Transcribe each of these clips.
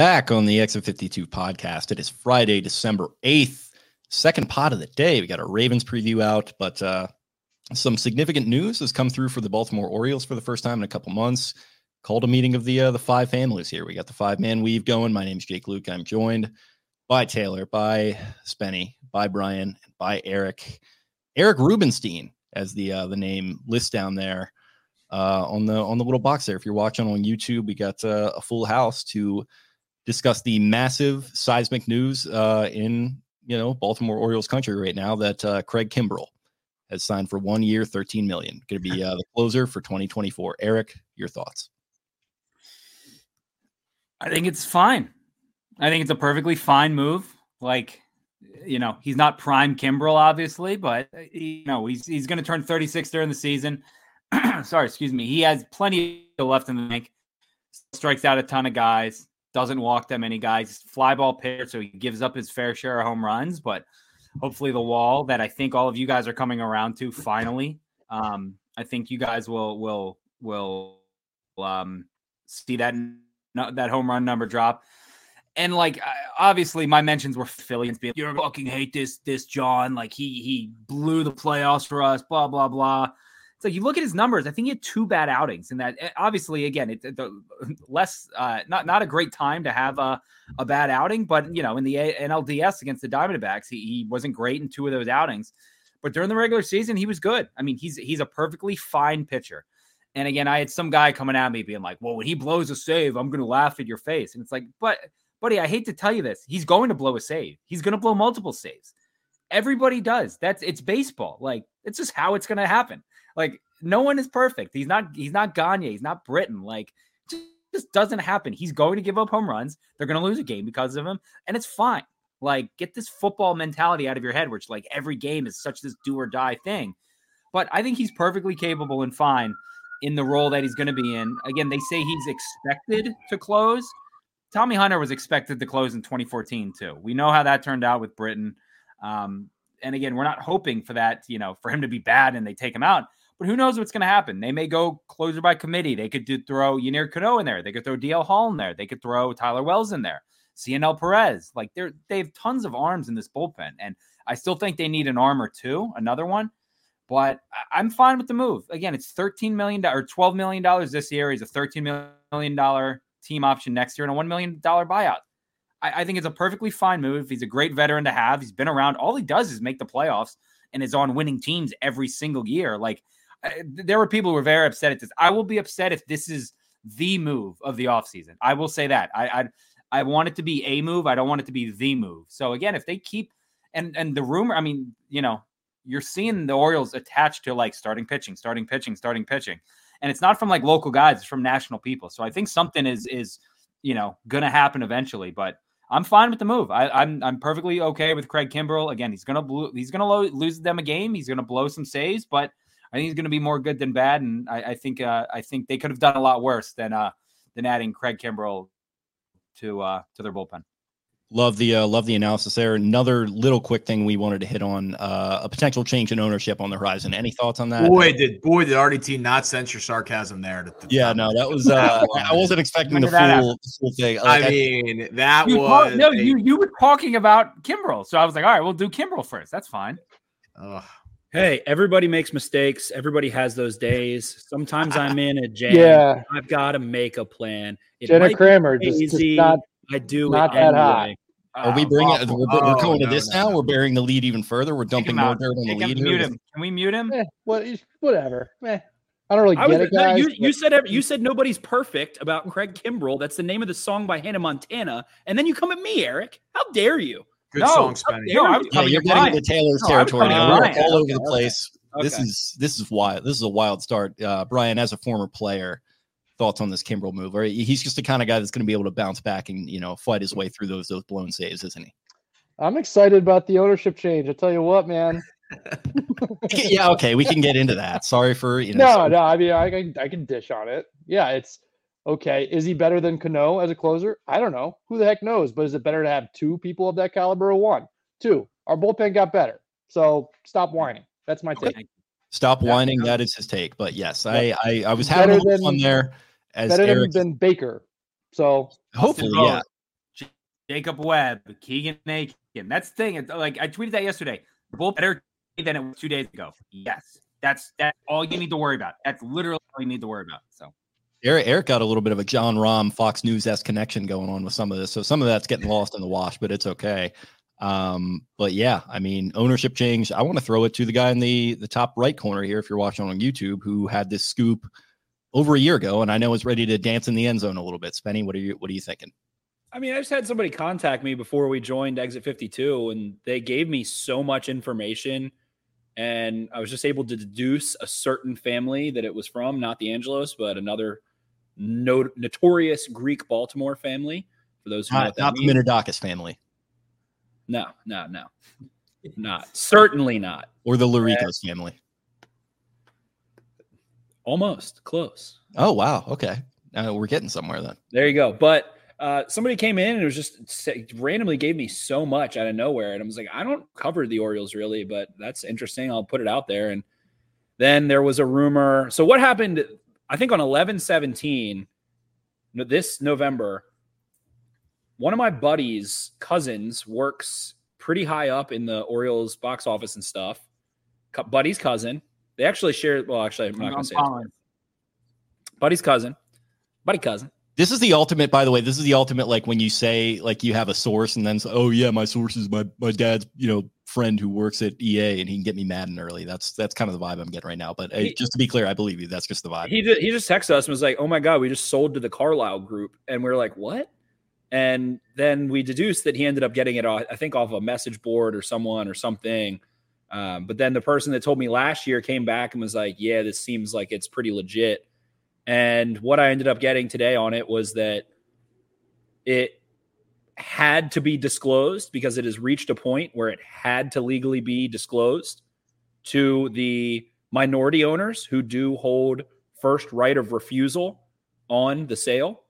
Back on the Exit 52 podcast. It is Friday, December 8th, second pot of the day. We got a Ravens preview out, but uh, some significant news has come through for the Baltimore Orioles for the first time in a couple months. Called a meeting of the uh, the five families here. We got the five man weave going. My name's Jake Louque. I'm joined by Taylor, by Spenny, by Brian, and by Eric. Eric Rubenstein, as the uh, the name list down there uh, on the on the little box there. If you're watching on YouTube, we got uh, a full house to discuss the massive seismic news uh, in you know Baltimore Orioles country right now that uh, Craig Kimbrel has signed for one year, 13 million. Going to be uh, the closer for 2024. Eric, your thoughts? I think it's fine. I think it's a perfectly fine move. Like, you know, he's not prime Kimbrel, obviously, but uh, you know, he's he's going to turn 36 during the season. Sorry, excuse me. He has plenty left in the bank. Strikes out a ton of guys. Doesn't walk that many guys. Fly ball pitcher, so he gives up his fair share of home runs. But hopefully, the wall that I think all of you guys are coming around to finally. Um, I think you guys will will will um, see that that home run number drop. And like obviously my mentions were Phillies being You're fucking hate this this John like he he blew the playoffs for us blah blah blah. It's like you look at his numbers. I think he had two bad outings, and that eh, obviously again it the less uh, not not a great time to have a a bad outing, but you know in the NLDS against the Diamondbacks he he wasn't great in two of those outings, but during the regular season he was good. I mean he's he's a perfectly fine pitcher. And again, I had some guy coming at me being like, well, when he blows a save, I'm going to laugh at your face. And it's like, but, buddy, I hate to tell you this. He's going to blow a save. He's going to blow multiple saves. Everybody does. That's it's baseball. Like, it's just how it's going to happen. Like, no one is perfect. He's not, he's not Gagne. He's not Britton. Like, just, doesn't happen. He's going to give up home runs. They're going to lose a game because of him. And it's fine. Like, get this football mentality out of your head, which, like, every game is such this do or die thing. But I think he's perfectly capable and fine in the role that he's going to be in. Again, they say he's expected to close. Tommy Hunter was expected to close in 2014 too. We know how that turned out with Britton. Um, and again, we're not hoping for that, you know, for him to be bad and they take him out. But who knows what's going to happen? They may go closer by committee. They could do, throw Yennier Cano in there. They could throw DL Hall in there. They could throw Tyler Wells in there. Cionel Perez. Like they're they have tons of arms in this bullpen, and I still think they need an arm or two, another one. But I'm fine with the move. Again, it's $13 million or $12 million this year. He's a $13 million team option next year and a $1 million buyout. I, I, think it's a perfectly fine move. He's a great veteran to have. He's been around. All he does is make the playoffs and is on winning teams every single year. Like, I, there were people who were very upset at this. I will be upset if this is the move of the offseason. I will say that. I, I I want it to be a move. I don't want it to be the move. So again, if they keep and and the rumor, I mean, you know, you're seeing the Orioles attached to like starting pitching, starting pitching, starting pitching. And it's not from like local guys, it's from national people. So I think something is is you know gonna happen eventually. But I'm fine with the move. I, am I'm, I'm perfectly okay with Craig Kimbrel. Again, he's gonna blow, he's gonna lo- lose them a game. He's gonna blow some saves, but I think he's gonna be more good than bad. And I, I think uh, I think they could have done a lot worse than uh than adding Craig Kimbrel to uh to their bullpen. Love the uh, love the analysis there. Another little quick thing we wanted to hit on uh, a potential change in ownership on the horizon. Any thoughts on that? Boy, did boy did RDT not sense your sarcasm there. To, to yeah, no, that was uh, I wasn't expecting the full, full thing. Like, I mean, that was talk, no. A, you you were talking about Kimbrel, so I was like, all right, we'll do Kimbrel first. That's fine. Ugh. Hey, everybody makes mistakes. Everybody has those days. Sometimes I'm in a jam. Yeah, I've got to make a plan. It Jenna Kramer just, just not I do not that anyway. high. Are we bringing? Oh, we're, we're oh, going no, to this no, now. No. We're bearing the lead even further. We're dumping more dirt on the lead. Mute him. Can we mute him? Eh, what, whatever. Eh. I don't really I get was, it, guys. You, you, said you said nobody's perfect about Craig Kimbrel. That's the name of the song by Hannah Montana, and then you come at me, Eric. How dare you? Good no, song, Spenny. No, yeah, you're getting into Taylor's territory now. We're all over the place. Okay. This is this is wild. This is a wild start. Uh, Brian, as a former player, thoughts on this Kimbrel move? Or he's just the kind of guy that's going to be able to bounce back and you know fight his way through those those blown saves, isn't he? I'm excited about the ownership change. I tell you what, man. yeah, okay, we can get into that. Sorry for you know. No, no, I mean I can I can dish on it. Yeah, it's okay. Is he better than Cano as a closer? I don't know. Who the heck knows? But is it better to have two people of that caliber or one? Two. Our bullpen got better. So stop whining. That's my take. Stop whining. That is his take. But yes, I I, I was having than, fun there. As better Eric, than Baker. So hopefully, yeah. Oh, Jacob Webb, Keegan Akin. That's the thing. Like I tweeted that yesterday. Both better than it was two days ago. Yes, that's that's all you need to worry about. That's literally all you need to worry about. So. Eric, Eric got a little bit of a John Rom Fox News s connection going on with some of this, so some of that's getting lost in the wash, but it's okay. Um, but yeah, I mean, ownership change. I want to throw it to the guy in the the top right corner here, if you're watching on YouTube, who had this scoop over a year ago, and I know is ready to dance in the end zone a little bit. Spenny, what are you what are you thinking? I mean, I just had somebody contact me before we joined Exit 52, and they gave me so much information. And I was just able to deduce a certain family that it was from, not the Angelos, but another no, notorious Greek Baltimore family. For those who know Not, not the Minidakis family No, no, no. Not. Certainly not. or the Laricos family. Almost close. Oh wow, okay, uh, we're getting somewhere then. There you go. But uh, somebody came in and it was just say, randomly gave me so much out of nowhere, and I was like, I don't cover the Orioles really, but that's interesting. I'll put it out there. And then there was a rumor. So what happened? I think on eleven seventeen, no- this November, one of my buddies' cousins works pretty high up in the Orioles box office and stuff. Co- Buddy's cousin. They actually share. Well, actually, I'm not going to say. It. Buddy's cousin. Buddy cousin. This is the ultimate, by the way. This is the ultimate, like when you say, like you have a source, and then so, oh yeah, my source is my my dad's, you know, friend who works at EA, and he can get me Madden early. That's that's kind of the vibe I'm getting right now. But uh, just to be clear, I believe you. That's just the vibe. He just, he just texted us and was like, "Oh my god, we just sold to the Carlyle group," and we are like, "What?" And then we deduced that he ended up getting it, off, I think, off a message board or someone or something. Um, but then the person that told me last year came back and was like, "Yeah, this seems like it's pretty legit." And what I ended up getting today on it was that it had to be disclosed because it has reached a point where it had to legally be disclosed to the minority owners who do hold first right of refusal on the sale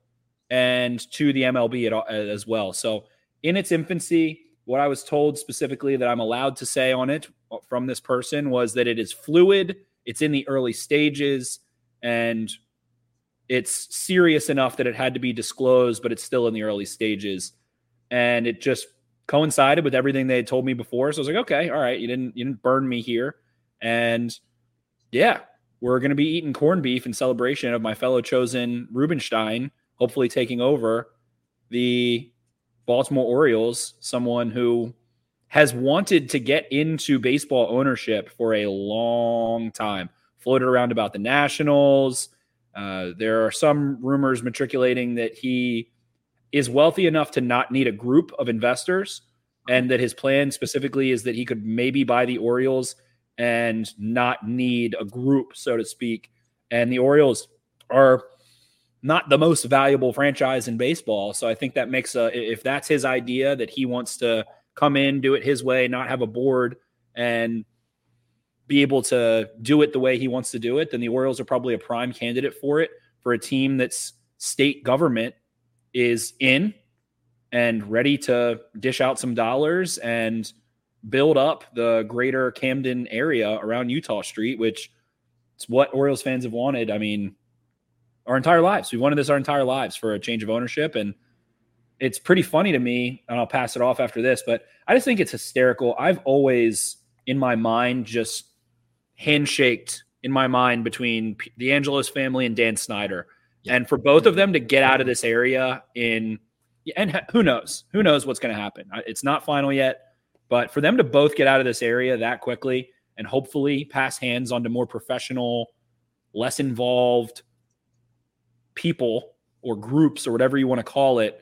and to the MLB as well. So, in its infancy, what I was told specifically that I'm allowed to say on it from this person was that it is fluid, it's in the early stages, and it's serious enough that it had to be disclosed, but it's still in the early stages. And it just coincided with everything they had told me before. So I was like, okay, all right, you didn't you didn't burn me here. And yeah, we're to be eating corned beef in celebration of my fellow chosen Rubenstein, hopefully taking over the Baltimore Orioles, someone who has wanted to get into baseball ownership for a long time. Floated around about the Nationals. Uh, there are some rumors matriculating that he is wealthy enough to not need a group of investors, and that his plan specifically is that he could maybe buy the Orioles and not need a group, so to speak. And the Orioles are not the most valuable franchise in baseball. So I think that makes a if that's his idea that he wants to come in, do it his way, not have a board and be able to do it the way he wants to do it, then the Orioles are probably a prime candidate for it for a team that's state government is in and ready to dish out some dollars and build up the greater Camden area around Eutaw Street, which it's what Orioles fans have wanted. I mean, our entire lives. We wanted this our entire lives for a change of ownership. And it's pretty funny to me, and I'll pass it off after this, but I just think it's hysterical. I've always, in my mind, just handshaked in my mind between P- the Angelos family and Dan Snyder. Yeah. And for both of them to get out of this area in, and who knows? Who knows what's going to happen? It's not final yet, but for them to both get out of this area that quickly and hopefully pass hands onto more professional, less involved people or groups or whatever you want to call it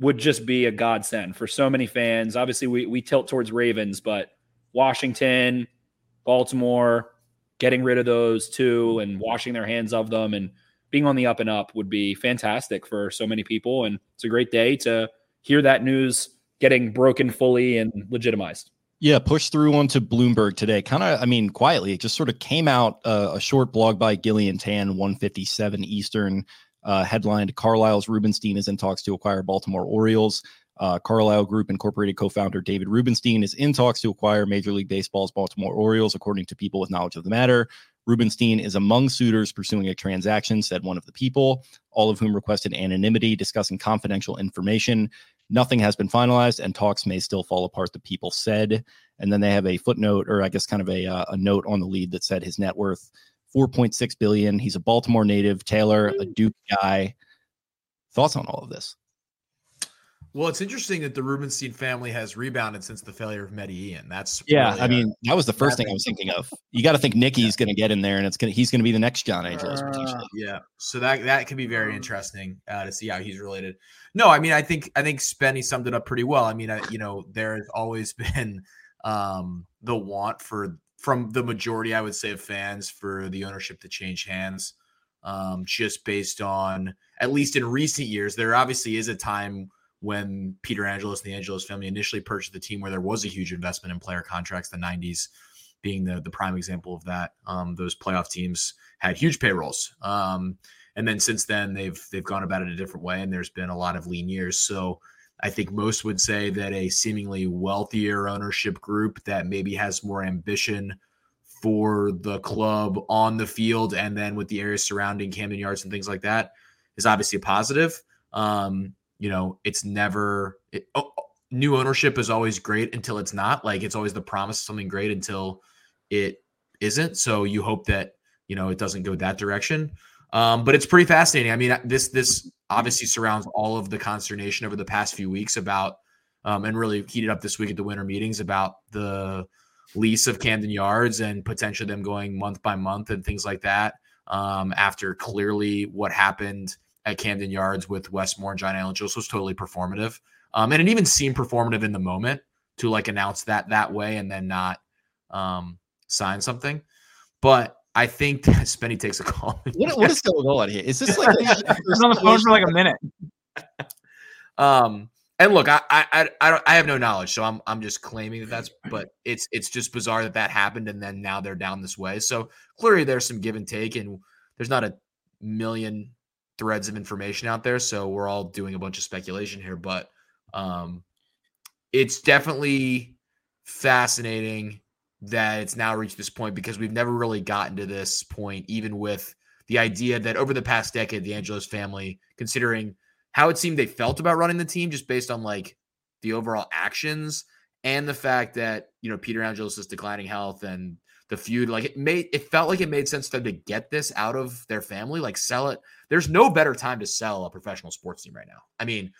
would just be a godsend for so many fans. Obviously, we, we tilt towards Ravens, but Washington, Baltimore, getting rid of those two and washing their hands of them and being on the up and up would be fantastic for so many people. And it's a great day to hear that news getting broken fully and legitimized. Yeah, push through onto Bloomberg today. Kind of, I mean, quietly. It just sort of came out uh, a short blog by Gillian Tan, 157 Eastern, uh, headlined Carlyle's Rubenstein is in talks to acquire Baltimore Orioles. Uh, Carlyle Group Incorporated co founder David Rubenstein is in talks to acquire Major League Baseball's Baltimore Orioles, according to people with knowledge of the matter. Rubenstein is among suitors pursuing a transaction, said one of the people, all of whom requested anonymity discussing confidential information. Nothing has been finalized, and talks may still fall apart. The people said, and then they have a footnote, or I guess kind of a uh, a note on the lead that said his net worth 4.6 billion. He's a Baltimore native, Taylor, a Duke guy. Thoughts on all of this? Well, it's interesting that the Rubenstein family has rebounded since the failure of Medellin. That's yeah. really I a- mean, that was the first thing I was thinking of. You got to think Nicky's going to get in there, and it's going he's going to be the next John Angelos potentially. Yeah, so that that could be very interesting uh, to see how he's related. No, I mean, I think I think Spenny summed it up pretty well. I mean, I, you know, there has always been um, the want for from the majority, I would say, of fans for the ownership to change hands, um, just based on at least in recent years. There obviously is a time when Peter Angelos and the Angelos family initially purchased the team where there was a huge investment in player contracts. The '90s being the the prime example of that. Um, those playoff teams had huge payrolls. Um, and then since then they've they've gone about it a different way and there's been a lot of lean years. So I think most would say that a seemingly wealthier ownership group that maybe has more ambition for the club on the field and then with the areas surrounding Camden Yards and things like that is obviously a positive. Um, you know, it's never it, oh, new ownership is always great until it's not. Like it's always the promise of something great until it isn't. So you hope that you know it doesn't go that direction. Um, but it's pretty fascinating. I mean, this this obviously surrounds all of the consternation over the past few weeks about, um, and really heated up this week at the winter meetings about the lease of Camden Yards and potentially them going month by month and things like that. Um, after clearly what happened at Camden Yards with Wes Moore and John Angelos was totally performative. Um, and it even seemed performative in the moment to like announce that that way and then not um, sign something. But I think that Spenny takes a call. What, what is going on here? Is this like I on the phone for like a minute. Um, and look, I, I, I, I, don't, I have no knowledge, so I'm, I'm just claiming that that's. But it's, it's just bizarre that that happened, and then now they're down this way. So clearly, there's some give and take, and there's not a million threads of information out there. So we're all doing a bunch of speculation here, but um, it's definitely fascinating that it's now reached this point because we've never really gotten to this point, even with the idea that over the past decade, the Angelos family, considering how it seemed they felt about running the team, just based on like the overall actions and the fact that you know Peter Angelos is declining health and the feud, like it made it felt like it made sense for them to get this out of their family, like sell it. There's no better time to sell a professional sports team right now. I mean,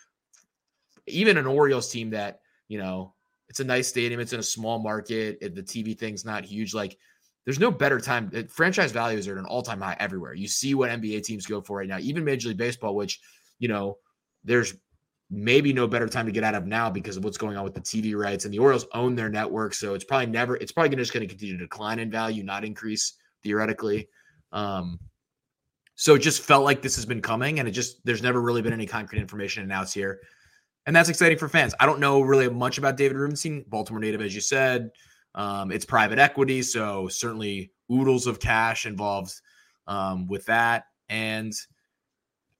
even an Orioles team that you know it's a nice stadium, it's in a small market, the TV thing's not huge, like. There's no better time. Franchise values are at an all-time high everywhere. You see what NBA teams go for right now, even Major League Baseball, which you know there's maybe no better time to get out of now because of what's going on with the TV rights and the Orioles own their network. So it's probably never, it's probably just going to continue to decline in value, not increase theoretically. Um, so it just felt like this has been coming and it just, there's never really been any concrete information announced here. And that's exciting for fans. I don't know really much about David Rubenstein, Baltimore native, as you said. Um, it's private equity. So certainly oodles of cash involved um, with that. And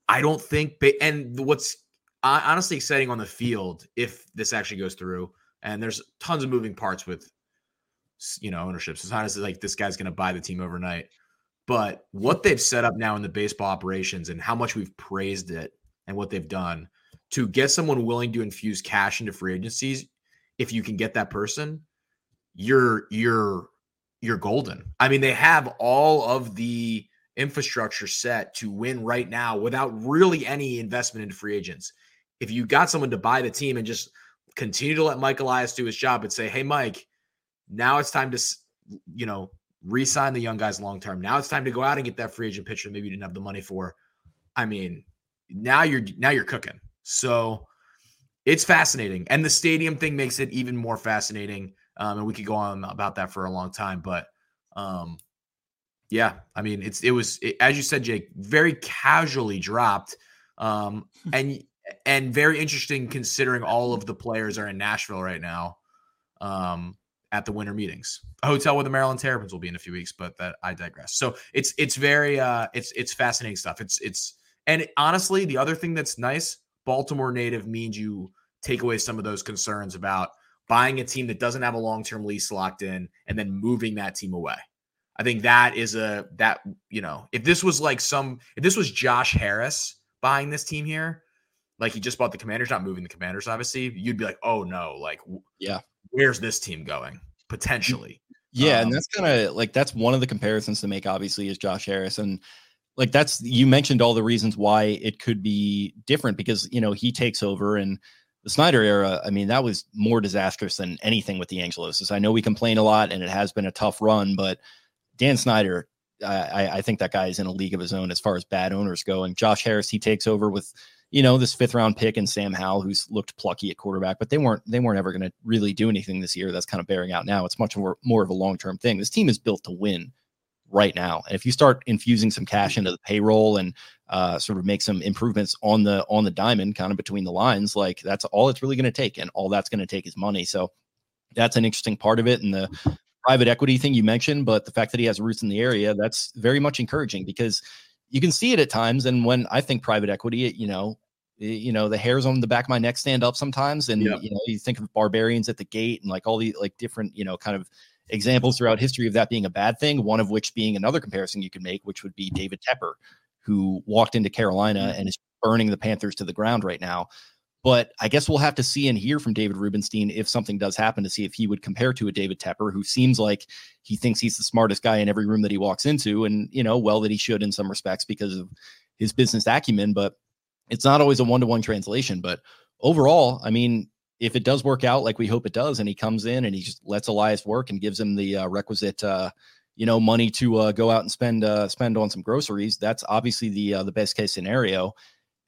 I don't think, and what's honestly exciting on the field if this actually goes through, and there's tons of moving parts with, you know, ownership. So it's not as like this guy's going to buy the team overnight, but what they've set up now in the baseball operations and how much we've praised it and what they've done to get someone willing to infuse cash into free agencies, if you can get that person, you're you're you're golden. I mean, they have all of the infrastructure set to win right now without really any investment into free agents. If you got someone to buy the team and just continue to let Mike Elias do his job and say, "Hey, Mike, now it's time to, you know, re-sign the young guys long term. Now it's time to go out and get that free agent pitcher maybe you didn't have the money for." I mean, now you're now you're cooking. So it's fascinating, and the stadium thing makes it even more fascinating. Um, and we could go on about that for a long time, but um, yeah, I mean, it's it was it, as you said, Jake, very casually dropped, um, and and very interesting considering all of the players are in Nashville right now, um, at the winter meetings. A hotel where the Maryland Terrapins will be in a few weeks, but that I digress. So it's it's very uh, it's it's fascinating stuff. It's it's and honestly, the other thing that's nice, Baltimore native means you take away some of those concerns about buying a team that doesn't have a long-term lease locked in and then moving that team away. I think that is a that you know, if this was like some if this was Josh Harris buying this team here, like he just bought the Commanders, not moving the Commanders, obviously, you'd be like, oh no, like yeah, where's this team going potentially? Yeah, Um, and that's kind of like that's one of the comparisons to make. Obviously, is Josh Harris, and like that's you mentioned all the reasons why it could be different because you know he takes over and the Snyder era. I mean, that was more disastrous than anything with the Angeloses. I know we complain a lot, and it has been a tough run, but Dan Snyder. I, I think that guy is in a league of his own as far as bad owners go. And Josh Harris, he takes over with you know this fifth round pick and Sam Howell, who's looked plucky at quarterback, but they weren't they weren't ever going to really do anything this year. That's kind of bearing out now. It's much more more of a long term thing. This team is built to win right now, and if you start infusing some cash into the payroll and uh, sort of make some improvements on the on the diamond, kind of between the lines, like that's all it's really going to take, and all that's going to take is money. So that's an interesting part of it, and the private equity thing you mentioned, but the fact that he has roots in the area, that's very much encouraging because you can see it at times. And when I think private equity, it, you know, you know, the hairs on the back of my neck stand up sometimes. And, you know, you think of barbarians at the gate and like all the like different, you know, kind of examples throughout history of that being a bad thing. One of which being another comparison you could make, which would be David Tepper, who walked into Carolina mm. and is burning the Panthers to the ground right now. But I guess we'll have to see and hear from David Rubenstein if something does happen to see if he would compare to a David Tepper, who seems like he thinks he's the smartest guy in every room that he walks into. And, you know, well, that he should in some respects because of his business acumen. But it's not always a one to one translation. But overall, I mean, if it does work out like we hope it does, and he comes in and he just lets Elias work and gives him the uh, requisite, uh, you know, money to uh, go out and spend uh, spend on some groceries, that's obviously the uh, the best case scenario.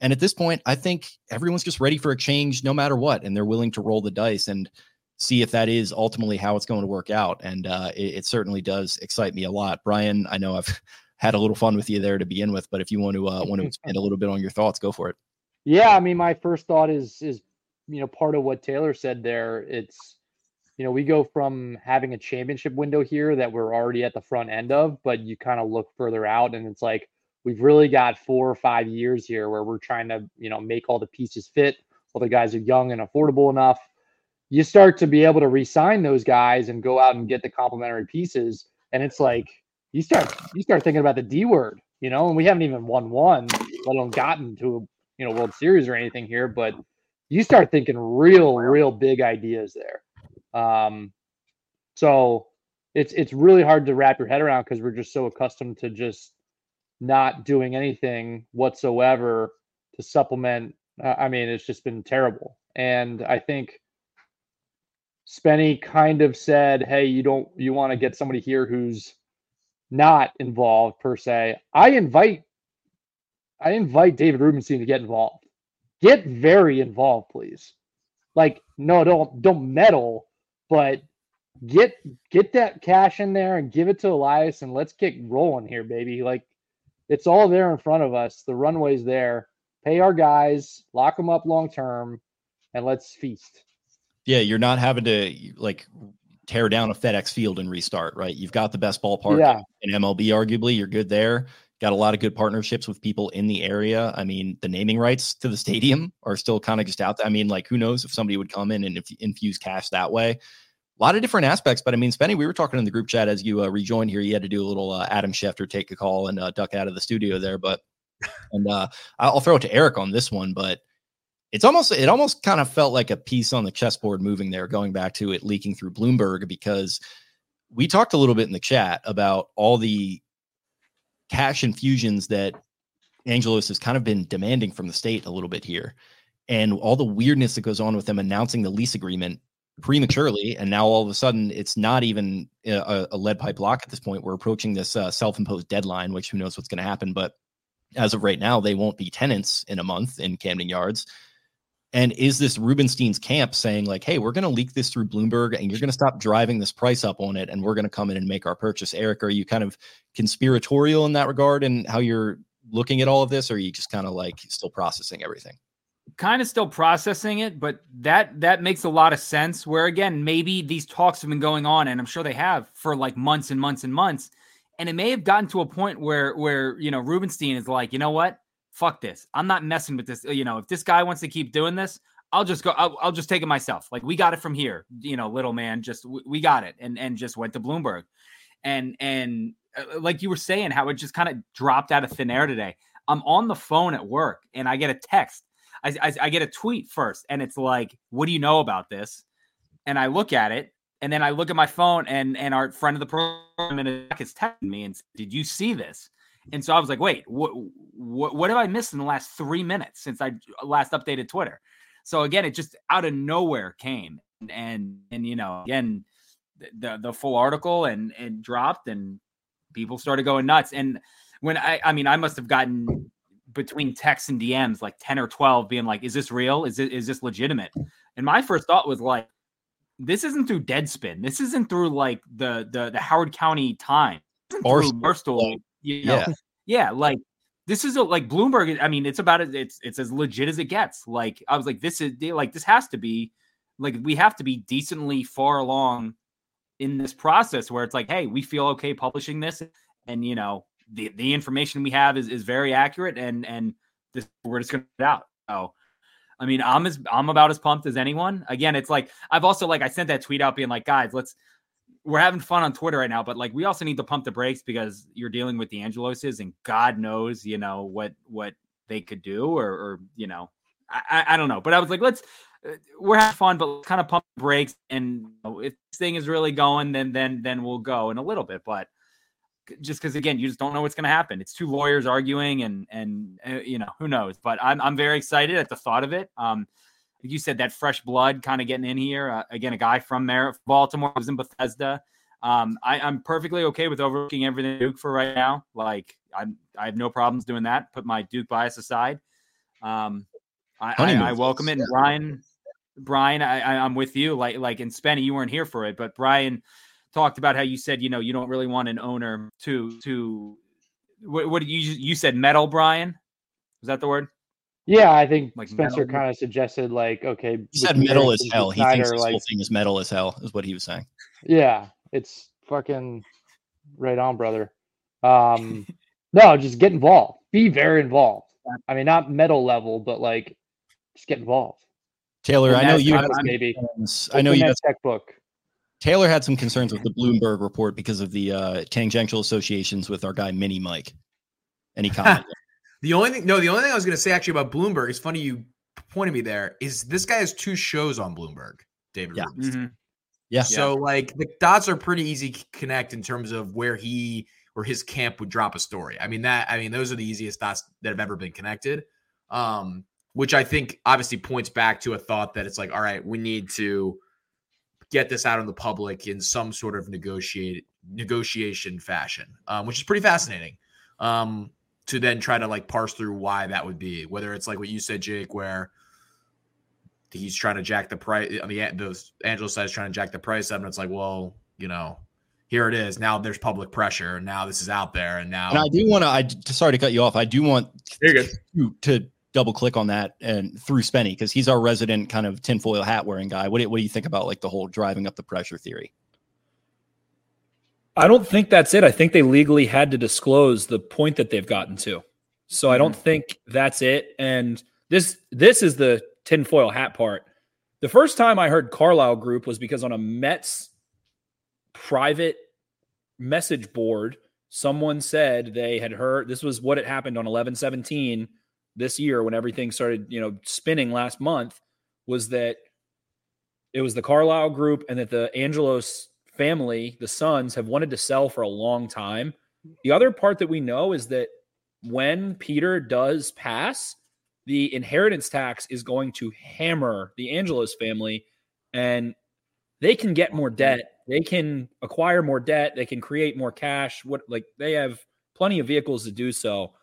And at this point, I think everyone's just ready for a change no matter what. And they're willing to roll the dice and see if that is ultimately how it's going to work out. And uh, it, it certainly does excite me a lot. Brian, I know I've had a little fun with you there to begin with, but if you want to uh, want to expand a little bit on your thoughts, go for it. Yeah, I mean, my first thought is is you know part of what Taylor said there. It's you know we go from having a championship window here that we're already at the front end of, but you kind of look further out, and it's like we've really got four or five years here where we're trying to you know make all the pieces fit. While the guys are young and affordable enough, you start to be able to re-sign those guys and go out and get the complementary pieces, and it's like you start you start thinking about the D word, you know, and we haven't even won one, let alone gotten to a you know World Series or anything here, but you start thinking real, real big ideas there. Um, so it's it's really hard to wrap your head around because we're just so accustomed to just not doing anything whatsoever to supplement. uh, I mean, it's just been terrible, and I think Spenny kind of said, "Hey, you don't you want to get somebody here who's not involved per se." I invite I invite David Rubenstein to get involved. Get very involved, please. Like, no, don't don't meddle, but get get that cash in there and give it to Elias and let's get rolling here, baby. Like, it's all there in front of us. The runway's there. Pay our guys, lock them up long term, and let's feast. Yeah, you're not having to like tear down a FedEx field and restart, right? You've got the best ballpark Yeah. in MLB, arguably. You're good there. Got a lot of good partnerships with people in the area. I mean, the naming rights to the stadium are still kind of just out there. I mean, like, who knows if somebody would come in and inf- infuse cash that way? A lot of different aspects, but I mean, Spenny, we were talking in the group chat as you uh, rejoined here. You had to do a little uh, Adam Schefter take a call and uh, duck out of the studio there, but and uh, I'll throw it to Eric on this one, but it's almost it almost kind of felt like a piece on the chessboard moving there, going back to it leaking through Bloomberg because we talked a little bit in the chat about all the cash infusions that Angelos has kind of been demanding from the state a little bit here, and all the weirdness that goes on with them announcing the lease agreement prematurely, and now all of a sudden it's not even a, a lead pipe lock at this point. We're approaching this uh, self-imposed deadline, which who knows what's going to happen, but as of right now, they won't be tenants in a month in Camden Yards. And is this Rubenstein's camp saying, like, hey, we're going to leak this through Bloomberg and you're going to stop driving this price up on it and we're going to come in and make our purchase? Eric, are you kind of conspiratorial in that regard and how you're looking at all of this? Or are you just kind of like still processing everything? Kind of still processing it, but that that makes a lot of sense. Where again, maybe these talks have been going on, and I'm sure they have for like months and months and months, and it may have gotten to a point where where you know Rubenstein is like, you know what, fuck this, I'm not messing with this. You know, if this guy wants to keep doing this, I'll just go. I'll, I'll just take it myself. Like we got it from here. You know, little man, just we, got it, and and just went to Bloomberg, and and uh, like you were saying, how it just kind of dropped out of thin air today. I'm on the phone at work, and I get a text. I, I, I get a tweet first, and it's like, "What do you know about this?" And I look at it, and then I look at my phone, and and our friend of the program is texting me and "Did you see this?" And so I was like, "Wait, what what what have I missed in the last three minutes since I last updated Twitter?" So again, it just out of nowhere came, and and, and you know, again, the the full article and and dropped, and people started going nuts. And when I, I mean, I must have gotten between texts and DMs like 10 or 12 being like, is this real? Is it, is this legitimate? And my first thought was like, this isn't through Deadspin. This isn't through like the, the, the Howard County Times. Barstool. Barstool you know? Yeah. Yeah. Like this is a, like Bloomberg. I mean, it's about it. It's, it's as legit as it gets. Like, I was like, this is like, this has to be like, we have to be decently far along in this process where it's like, Hey, we feel okay publishing this. And, you know, the the information we have is is very accurate, and and this we're just gonna put out. So, I mean, I'm as I'm about as pumped as anyone. Again, it's like I've also like I sent that tweet out being like, guys, let's we're having fun on Twitter right now, but like we also need to pump the brakes because you're dealing with the Angeloses, and God knows, you know what what they could do, or, or you know, I, I don't know. But I was like, let's uh, we're having fun, but kind of pump the brakes, and you know, if this thing is really going, then then then we'll go in a little bit, but just because again you just don't know what's going to happen. It's two lawyers arguing and and uh, you know who knows? But i'm, I'm very excited at the thought of it. Um like you said that fresh blood kind of getting in here uh, again a guy from Mar- baltimore was in bethesda. Um I, i'm perfectly okay with overlooking everything duke for right now. Like i'm i have no problems doing that put my duke bias aside. Um i I, I, welcome it. And brian brian I, I i'm with you. Like like in spenny you weren't here for it but brian talked about how you said you know you don't really want an owner to to what, what you you said metal Brian? Was that the word? Yeah I think like Spencer kind of suggested like okay he said metal as hell. He thinks this like, whole thing is metal as hell is what he was saying. Yeah it's fucking right on brother. Um no just get involved. Be very involved. I mean not metal level but like just get involved. Taylor I know you maybe I know you that textbook Taylor had some concerns with the Bloomberg report because of the uh, tangential associations with our guy Mini Mike. Any comment? the only thing, no, the only thing I was going to say actually about Bloomberg is funny you pointed me there. Is this guy has two shows on Bloomberg, David yeah. Mm-hmm. Yeah. So like the dots are pretty easy to connect in terms of where he or his camp would drop a story. I mean that I mean those are the easiest dots that have ever been connected. Um, which I think obviously points back to a thought that it's like, all right, we need to get this out in the public in some sort of negotiate negotiation fashion, um, which is pretty fascinating. Um, to then try to like parse through why that would be, whether it's like what you said, Jake, where he's trying to jack the price on the the Angelo side is trying to jack the price up, and it's like, well, you know, here it is. Now there's public pressure, now this is out there, and now. And I do want to. I sorry to cut you off. I do want to, to double click on that and through Spenny because he's our resident kind of tinfoil hat wearing guy. What do, what do you think about like the whole driving up the pressure theory? I don't think that's it. I think they legally had to disclose the point that they've gotten to. So I don't mm-hmm. think that's it. And this this is the tinfoil hat part. The first time I heard Carlyle Group was because on a Mets private message board, someone said they had heard this was what had happened on 11 17 this year when everything started, you know, spinning last month was that it was the Carlyle group and that the Angelos family, the sons, have wanted to sell for a long time. The other part that we know is that when Peter does pass, the inheritance tax is going to hammer the Angelos family and they can get more debt. They can acquire more debt. They can create more cash. What like they have plenty of vehicles to do so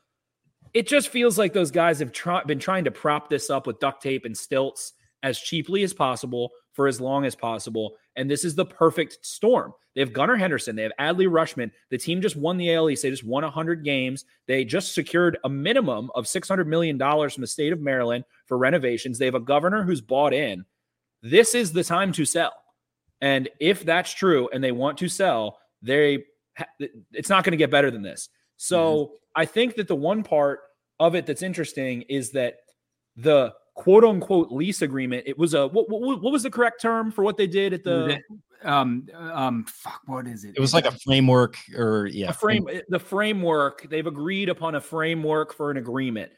it just feels like those guys have been trying to prop this up with duct tape and stilts as cheaply as possible for as long as possible. And this is the perfect storm. They have Gunnar Henderson. They have Adley Rutschman. The team just won the AL East. They just won 100 games. They just secured a minimum of $600 million from the state of Maryland for renovations. They have a governor who's bought in. This is the time to sell. And if that's true and they want to sell, they it's not going to get better than this. So mm-hmm. I think that the one part of it that's interesting is that the quote unquote lease agreement, it was a what, what, what was the correct term for what they did at the um um fuck what is it? It was like a framework or yeah. A frame the framework, they've agreed upon a framework for an agreement.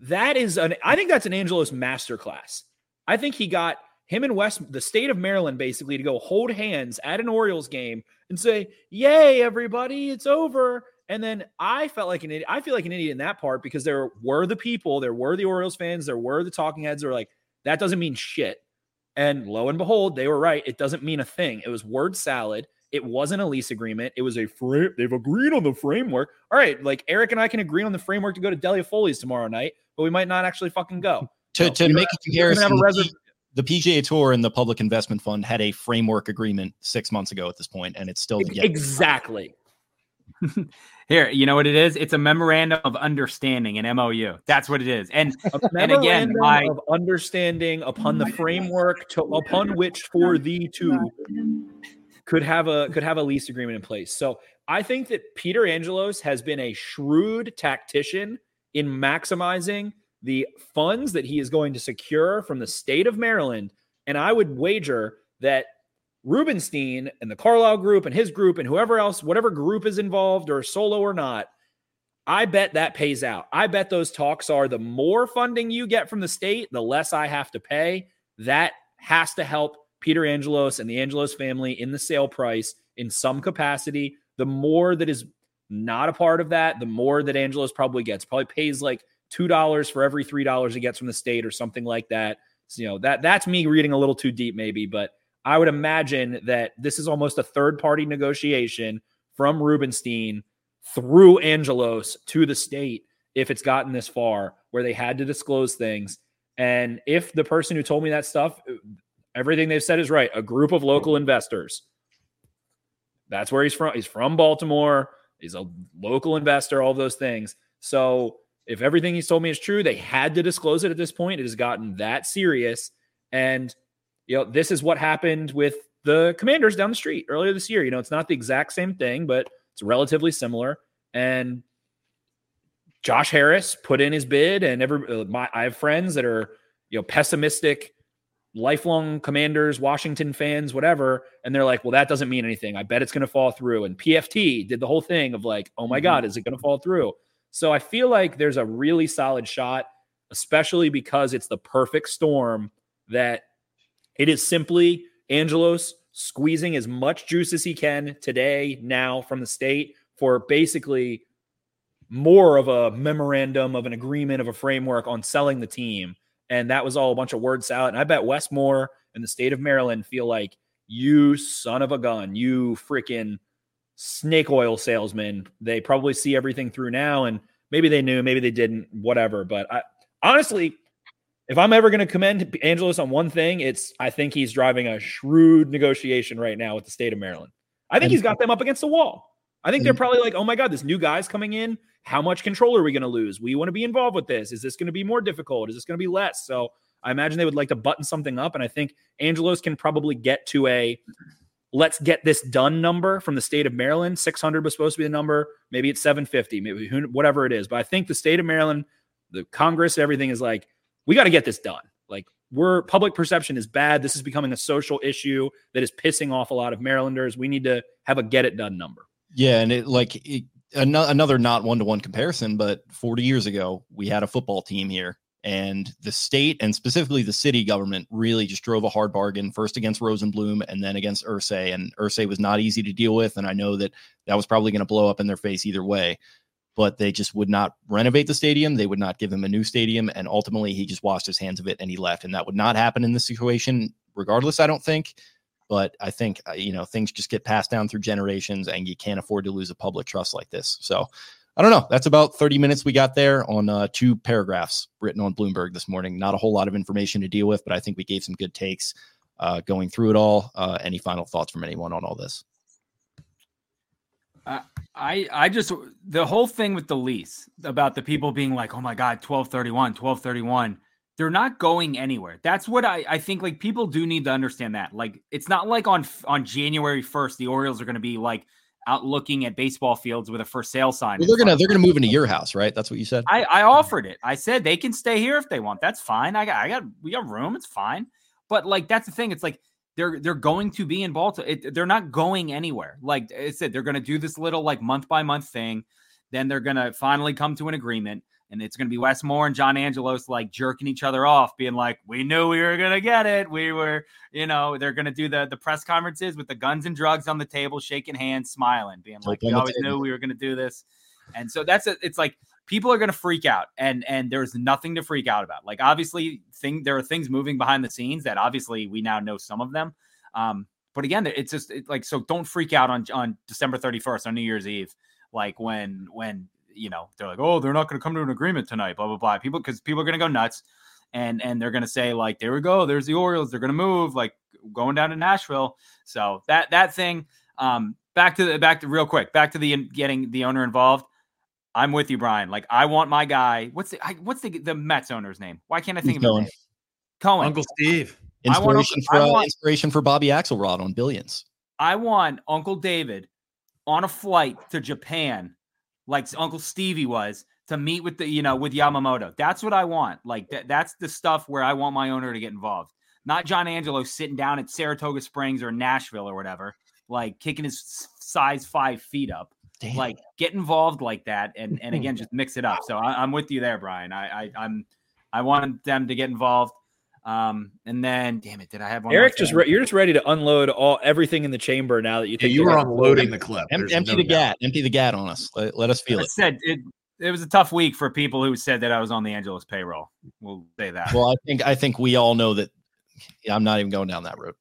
that is an I think that's an Angelos masterclass. I think he got him and Wes, the state of Maryland, basically to go hold hands at an Orioles game and say, "Yay, everybody, it's over." And then I felt like an idiot. I feel like an idiot in that part because there were the people, there were the Orioles fans, there were the talking heads that were like, that doesn't mean shit. And lo and behold, they were right. It doesn't mean a thing. It was word salad. It wasn't a lease agreement. It was a frame. They've agreed on the framework. All right, like Eric and I can agree on the framework to go to Delia Foley's tomorrow night, but we might not actually fucking go. To, No, to make a comparison, a the reserv- the PGA Tour and the Public Investment Fund had a framework agreement six months ago at this point, and it's still Exactly. Here, you know what it is? It's a memorandum of understanding, an MOU. That's what it is. And A And again, memorandum my- of understanding upon the framework to upon which for the two could have a could have a lease agreement in place. So I think that Peter Angelos has been a shrewd tactician in maximizing the funds that he is going to secure from the state of Maryland. And I would wager that Rubenstein and the Carlyle group and his group and whoever else, whatever group is involved or solo or not, I bet that pays out. I bet those talks are the more funding you get from the state, the less I have to pay. That has to help Peter Angelos and the Angelos family in the sale price in some capacity. The more that is not a part of that, the more that Angelos probably gets. Probably pays like two dollars for every three dollars he gets from the state or something like that. So, you know that that's me reading a little too deep, maybe, but I would imagine that this is almost a third party negotiation from Rubenstein through Angelos to the state if it's gotten this far where they had to disclose things. And if the person who told me that stuff, everything they've said is right, a group of local investors. That's where he's from. He's from Baltimore. He's a local investor, all those things. So if everything he's told me is true, they had to disclose it at this point. It has gotten that serious. And, you know, this is what happened with the commanders down the street earlier this year. You know, it's not the exact same thing, but it's relatively similar. And Josh Harris put in his bid, and every uh, my I have friends that are you know pessimistic, lifelong Commanders, Washington fans, whatever, and they're like, "Well, that doesn't mean anything. I bet it's going to fall through." And PFT did the whole thing of like, "Oh my God, is it going to fall through?" So I feel like there's a really solid shot, especially because it's the perfect storm that it is simply Angelos squeezing as much juice as he can today, now from the state for basically more of a memorandum of an agreement of a framework on selling the team. And that was all a bunch of word salad. And I bet Wes Moore and the state of Maryland feel like you son of a gun, you freaking snake oil salesman. They probably see everything through now. And maybe they knew, maybe they didn't, whatever. But I honestly, if I'm ever going to commend Angelos on one thing, it's I think he's driving a shrewd negotiation right now with the state of Maryland. I think he's got them up against the wall. I think they're probably like, oh my God, this new guy's coming in. How much control are we going to lose? We want to be involved with this. Is this going to be more difficult? Is this going to be less? So I imagine they would like to button something up. And I think Angelos can probably get to a let's get this done number from the state of Maryland. 600 was supposed to be the number. Maybe it's 750, maybe who, whatever it is. But I think the state of Maryland, the Congress, everything is like, we got to get this done. Like, we're public perception is bad. This is becoming a social issue that is pissing off a lot of Marylanders. We need to have a get it done number. Yeah, and it like it, ano- another not one to one comparison, but 40 years ago we had a football team here, and the state and specifically the city government really just drove a hard bargain first against Rosenbloom and then against Irsay, and Irsay was not easy to deal with, and I know that that was probably going to blow up in their face either way. But they just would not renovate the stadium. They would not give him a new stadium, and ultimately he just washed his hands of it and he left. And that would not happen in this situation, regardless. I don't think but I think uh, you know things just get passed down through generations, and you can't afford to lose a public trust like this. So I don't know. That's about thirty minutes we got there on uh, two paragraphs written on Bloomberg this morning. Not a whole lot of information to deal with, but I think we gave some good takes uh, going through it all. Uh, any final thoughts from anyone on all this? I I just the whole thing with the lease about the people being like, oh my god, 1231, 1231. They're not going anywhere. That's what I, I think like people do need to understand that. Like it's not like on on January 1st, the Orioles are gonna be like out looking at baseball fields with a for sale sign. Well, they're gonna they're gonna move into your house, right? That's what you said. I, I offered it. I said they can stay here if they want. That's fine. I got I got we got room. It's fine. But like that's the thing. It's like they're they're going to be in Baltimore. It, they're not going anywhere. Like I said, they're going to do this little like month by month thing. Then they're going to finally come to an agreement. and it's going to be Wes Moore and John Angelos like jerking each other off, being like, "We knew we were going to get it. We were, you know, they're going to do the the press conferences with the guns and drugs on the table, shaking hands, smiling, being like, "We always knew we were going to do this." And so that's it. It's like people are going to freak out, and and there's nothing to freak out about. Like obviously, thing there are things moving behind the scenes that obviously we now know some of them. Um, but again, it's just it, like so. Don't freak out on on December 31st on New Year's Eve, like when when you know they're like, oh, they're not going to come to an agreement tonight. Blah blah blah. People because people are going to go nuts, and and they're going to say like, there we go. There's the Orioles. They're going to move like going down to Nashville. So that that thing. Um, back to the back to real quick. Back to the getting the owner involved. I'm with you, Brian. Like I want my guy. What's the I, what's the the Mets owner's name? Why can't I think He's of his name? Cohen. Uncle Steve. Inspiration for uh, want, inspiration for Bobby Axelrod on Billions. I want Uncle David on a flight to Japan, like Uncle Stevie was, to meet with the you know with Yamamoto. That's what I want. Like that. That's the stuff where I want my owner to get involved. Not John Angelo sitting down at Saratoga Springs or Nashville or whatever, like kicking his size five feet up. Damn. Like get involved like that, and and again just mix it up. So I, am with you there, Brian. I, I I'm I want them to get involved. Um, and then, damn it, did I have one? Eric, just re- you're just ready to unload all everything in the chamber now that you think yeah, you were unloading the clip. Em- empty no the gat, empty the gat on us. Let, let us feel I it. Said it. It was a tough week for people who said that I was on the Angelos payroll. We'll say that. Well, I think I think we all know that. Yeah, I'm not even going down that road.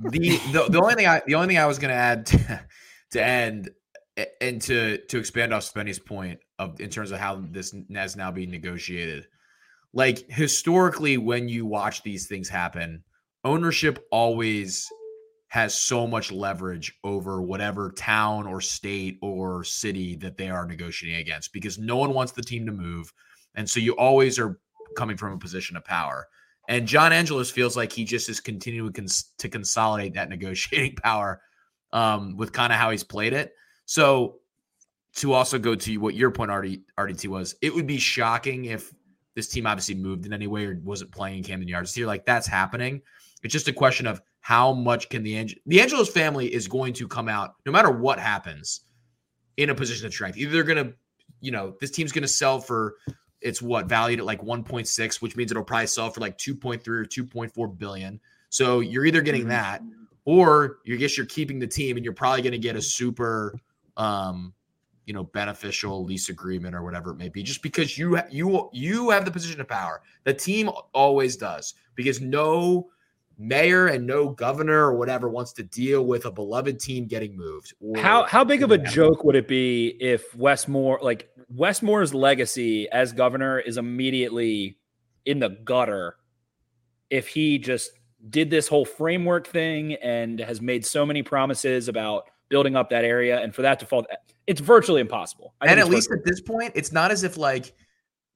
the, the the only thing I the only thing I was going to add to end and to to expand off Spenny's point of in terms of how this has now being negotiated like historically when you watch these things happen ownership always has so much leverage over whatever town or state or city that they are negotiating against because no one wants the team to move and so you always are coming from a position of power. And john angelos feels like he just is continuing cons- to consolidate that negotiating power um, with kind of how he's played it so to also go to what your point already rdt was it would be shocking if this team obviously moved in any way or wasn't playing in Camden Yards. You're like, that's happening. It's just a question of how much can the Ang- the Angelos family is going to come out, no matter what happens, in a position of strength. Either they're going to, you know, this team's going to sell for it's what valued at like 1.6, which means it'll probably sell for like 2.3 or 2.4 billion. So you're either getting mm-hmm. that, or you guess you're keeping the team, and you're probably going to get a super um, you know beneficial lease agreement or whatever it may be just because you you you have the position of power. The team always does because no mayor and no governor or whatever wants to deal with a beloved team getting moved how how big of a joke would it be if Wes Moore like Wes Moore's legacy as governor is immediately in the gutter if he just did this whole framework thing and has made so many promises about building up that area, and for that to fall, it's virtually impossible. I and at least at this point, it's not as if like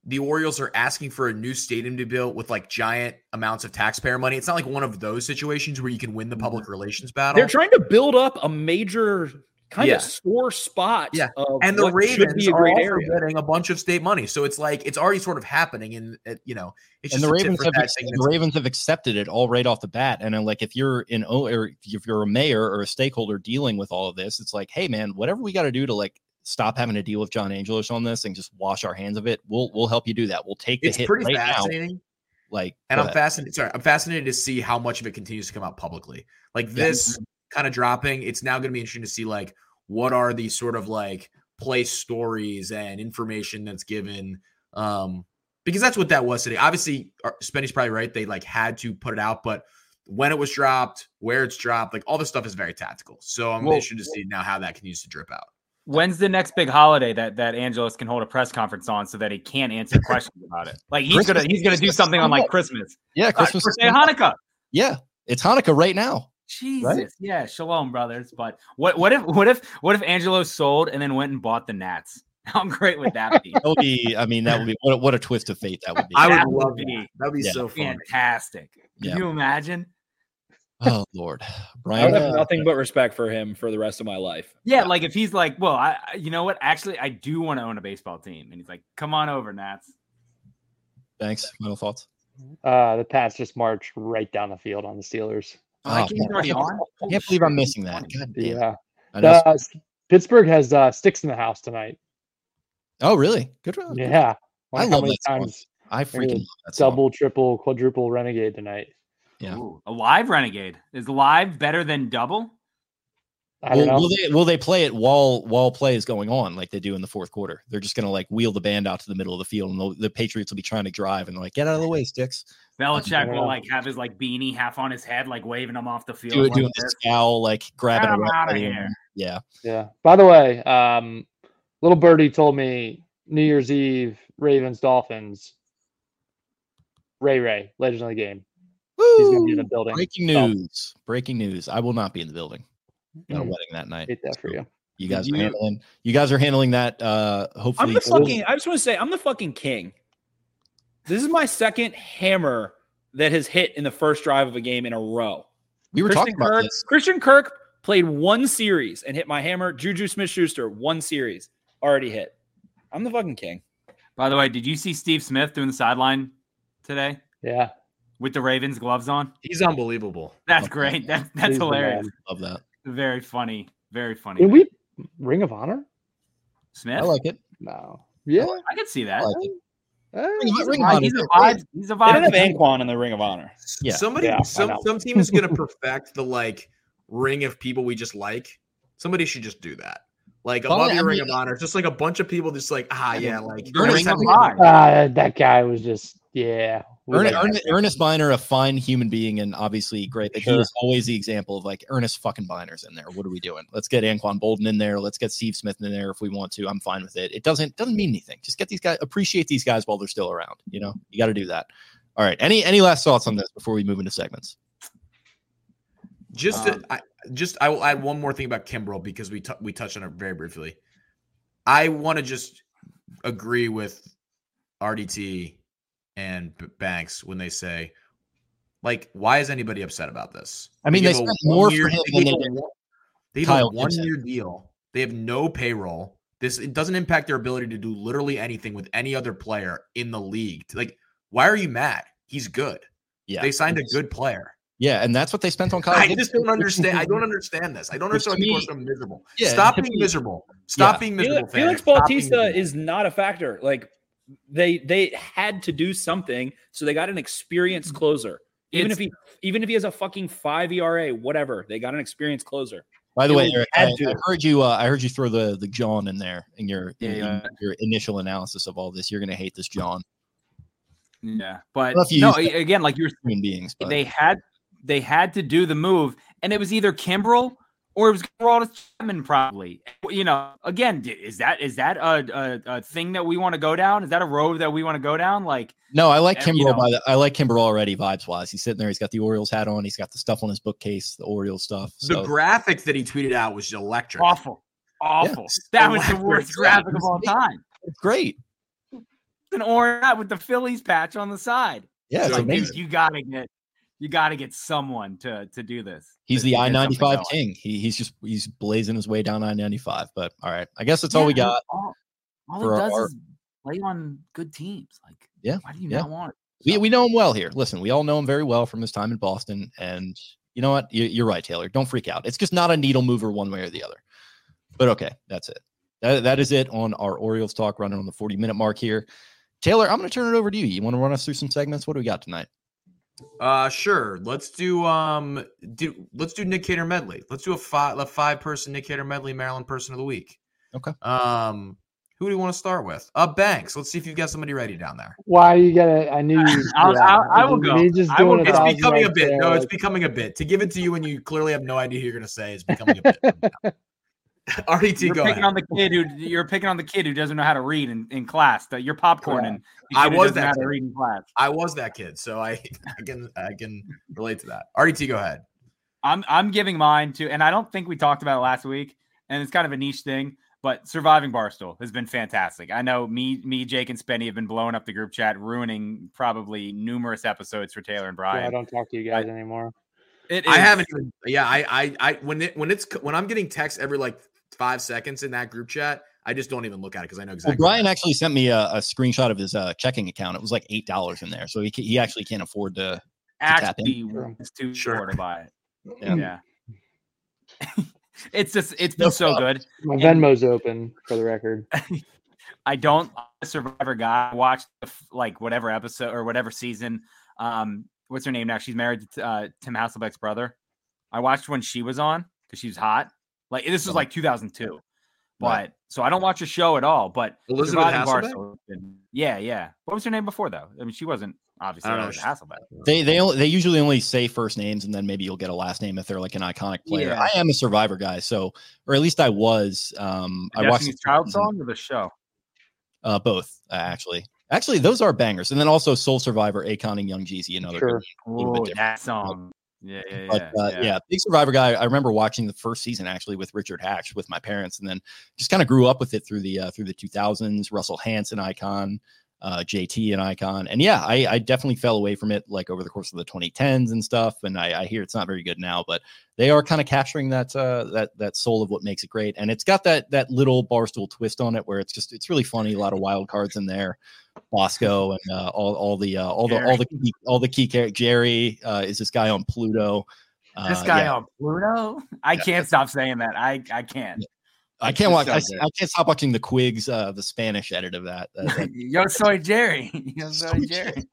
the Orioles are asking for a new stadium to build with like giant amounts of taxpayer money. It's not like one of those situations where you can win the public mm-hmm. relations battle. They're trying to build up a major kind yeah. of sore spot. Yeah, and the Ravens are also area. getting a bunch of state money, so it's like it's already sort of happening, and uh, you know, it's and the Ravens have the Ravens have accepted it all right off the bat, and I'm like, if you're in or if you're a mayor or a stakeholder dealing with all of this, it's like, hey man, whatever we got to do to like stop having to deal with John Angelos on this and just wash our hands of it, we'll we'll help you do that. We'll take the it's hit pretty right fascinating. Now. Like, and I'm fascinated. Sorry, I'm fascinated to see how much of it continues to come out publicly. Like this yeah. Kind of dropping, it's now going to be interesting to see like what are these sort of like place stories and information that's given um because that's what that was today. Obviously uh, spenny's probably right they like had to put it out but when it was dropped where it's dropped like all this stuff is very tactical. So i'm well, interested to see now how that continues to drip out. When's the next big holiday that that angelos can hold a press conference on so that he can't answer questions about it? Like he's christmas, gonna he's gonna do something on like christmas. Yeah christmas uh, hanukkah. Yeah it's hanukkah right now Jesus, right? yeah, shalom, brothers. But what what if what if what if Angelo sold and then went and bought the Nats? How great would that be? that would be. I mean, that would be what, what a twist of fate that would be. I would that love would be. That'd be yeah. so fantastic. Can yeah. you imagine? Oh Lord, Brian. I have nothing but respect for him for the rest of my life. Yeah, like if he's like, well, I, you know what? Actually, I do want to own a baseball team, and he's like, come on over, Nats. Thanks. Final thoughts. Uh, the Pats just marched right down the field on the Steelers. Oh, I can't, already on. I can't believe I'm missing that. God damn. Yeah. Uh, Pittsburgh has uh, sticks in the house tonight. Oh, really? Good for them. Yeah. I how love many that song. times I freaking love that song. double, triple, quadruple renegade tonight. Yeah. Ooh, a live renegade is live better than double. I don't Will, know. will they will they play it while while play is going on like they do in the fourth quarter? They're just gonna like wheel the band out to the middle of the field, and the, the Patriots will be trying to drive, and they're like, "Get out of the way, sticks!" Belichick will like have his like beanie half on his head, like waving him off the field. Do like doing the this. scowl, like grabbing Get it 'em up outta by the here. Yeah, Yeah. By the way, um, little birdie told me New Year's Eve Ravens Dolphins. Ray Ray, legend of the game. He's gonna be in the building. Breaking So, news! Breaking news! I will not be in the building. Got a wedding that night. Hate that for you. You guys Did are you- handling. You guys are handling that. Uh, I'm the fucking. I just want to say, I'm the fucking king. This is my second hammer that has hit in the first drive of a game in a row. we were Christian talking about Kirk, this. Christian Kirk played one series and hit my hammer. Juju Smith Schuster, one series, already hit. I'm the fucking king. By the way, did you see Steve Smith doing the sideline today Yeah. with the Ravens gloves on? He's unbelievable. That's great. That's that's He's hilarious. Love that. Very funny. Very funny. Did we Ring of Honor? Smith? I like it. No. Yeah. I could see that. I like it. Eh, Ring of- Vibe- he's a vibe. He's a They didn't have vibe. Anquan in the Ring of Honor. Yeah. Somebody, Yeah, some some team is gonna perfect the like ring of people we just like. Somebody should just do that. Like Well, above I your ring mean- of honor, just like a bunch of people just like ah yeah, like ring of Earnest- Uh, that guy was just yeah. Earnest, like Earnest. Earnest Byner, a fine human being and obviously great, but he Sure. is always the example of like Earnest fucking Byner's in there. What are we doing? Let's get Anquan Boldin in there. Let's get Steve Smith in there if we want to. I'm fine with it. It doesn't doesn't mean anything. Just get these guys, appreciate these guys while they're still around. You know, you got to do that. All right. Any any last thoughts on this before we move into segments? Just, to, Um, I, just I will add one more thing about Kimbrel because we t- we touched on it very briefly. I want to just agree with RDT and B- Banks when they say, like, why is anybody upset about this? I mean, they gave a spent more for one-year- him they than they gave did They have Kyle a one-year deal. They have no payroll. This it doesn't impact their ability to do literally anything with any other player in the league. Like, why are you mad? He's good. Yeah, They signed a good player. Yeah, and that's what they spent on Kyle. I Gibson. just don't understand. I don't understand this. I don't understand why people are so miserable. Yeah, Stop being me- miserable. Stop Yeah. being miserable. Felix. Felix Bautista miserable. is not a factor. Like they they had to do something, so they got an experienced closer. Even It's- if he even if he has a fucking five ERA, whatever, they got an experienced closer. By the It way, Eric, I. I heard you. Uh, I heard you throw the the John in there in your Yeah, in, yeah. your initial analysis of all this. You're gonna hate this John. Yeah, but you no, again, like you're Human beings, but they had they had to do the move, and it was either Kimbrel or it was Aroldis Chapman, probably. You know, again, is that is that a, a, a thing that we want to go down? Is that a road that we want to go down? Like, no, I like eh, and, you know- by the. I like Kimbrel already vibes wise. He's sitting there. He's got the Orioles hat on. He's got the stuff on his bookcase, the Orioles stuff. The So graphic that he tweeted out was electric. awful, awful. That was the worst graphic of all time. it's great. An orange hat with the Phillies patch on the side. Yeah, it's So, Like, amazing. you gotta get you gotta get someone to to do this. He's to- the I ninety five king. He, he's just he's blazing his way down I ninety five. But all right, I guess that's all we got. All, all does our- is play on good teams. Like, Yeah, why do you yeah. not want it? We we know him well here. Listen, we all know him very well from his time in Boston. And you know what? You, you're right, Taylor. Don't freak out. It's just not a needle mover one way or the other. But okay, that's it. That, that is it on our Orioles talk running on the 40 minute mark here. Taylor, I'm going to turn it over to you. You want to run us through some segments? What do we got tonight? Uh sure. Let's do um do let's do Nick Cater medley. Let's do a five a five person Nick Cater medley Maryland person of the week. Okay. Um who do you want to start with? Uh Banks. Let's see if you've got somebody ready down there. Why you gotta? I knew you. I'll- I'll- I will go. just I will doing go. It's thousand becoming a bit. there, No, it's becoming a bit. To give it to you when you clearly have no idea who you're gonna say is becoming a bit. RDT, You're go picking ahead. on the kid who you're picking on the kid who doesn't know how to read in, in class. That you're popcorning. the I was that how kid. read in class. I was that kid, so I, I can I can relate to that. RDT, go ahead. I'm I'm giving mine to, and I don't think we talked about it last week, and it's kind of a niche thing. But surviving Barstool has been fantastic. I know me, me, Jake, and Spenny have been blowing up the group chat, ruining probably numerous episodes for Taylor and yeah, I don't talk to you guys anymore. It I haven't even. Yeah, I, I, I, when it, when it's, when I'm getting texts every like five seconds in that group chat, I just don't even look at it because I know Well, exactly. Brian actually sent me a, a screenshot of his uh, checking account. It was like $8 in there. So he, he actually can't afford to. tap actually Sure. it's too Sure. short to buy it. Yeah. Yeah. it's just it's been No so problem. good. My And- Venmo's open for the record. I don't a Survivor guy. I watched like whatever episode or whatever season. Um, what's her name now? She's married to uh, Tim Hasselbeck's brother. I watched when she was on because she was hot. Like this was like 2002. But Right. so I don't watch a show at all. But Elisabeth Hasselbeck? Barstool has been- yeah, yeah. What was her name before though? I mean, she wasn't obviously I don't know. Elisabeth Hasselbeck. They they only, they usually only say first names and then maybe you'll get a last name if they're like an iconic player. Yeah. I am a Survivor guy, so or at least I was. Um, I watched Destiny's the Child season, song or the show? uh, both uh, actually. Actually, those are bangers, and then also Soul Survivor, Akon and Young Jeezy, another Sure. good little bit Oh, different. that song. Yeah, yeah, yeah. Uh, yeah. big Survivor guy. I remember watching the first season actually with Richard Hatch with my parents, and then just kind of grew up with it through the uh, through the 2000s. Russell Hantz icon, uh, JT and icon, and yeah, I, I definitely fell away from it like over the course of the 2010s and stuff. And I, I hear it's not very good now, but they are kind of capturing that uh, that that soul of what makes it great, and it's got that that little barstool twist on it where it's just it's really funny. A lot of wild cards in there. Bosco and uh, all all the uh, all the all the key, all the key characters. Jerry uh, is this guy on Pluto. this Uh, guy yeah. on Pluto. I Yeah. can't stop saying that. I I can't. I can't watch. so I. I can't stop watching the Quigs, uh, the Spanish edit of that. Yo soy Jerry. Yo soy Jerry.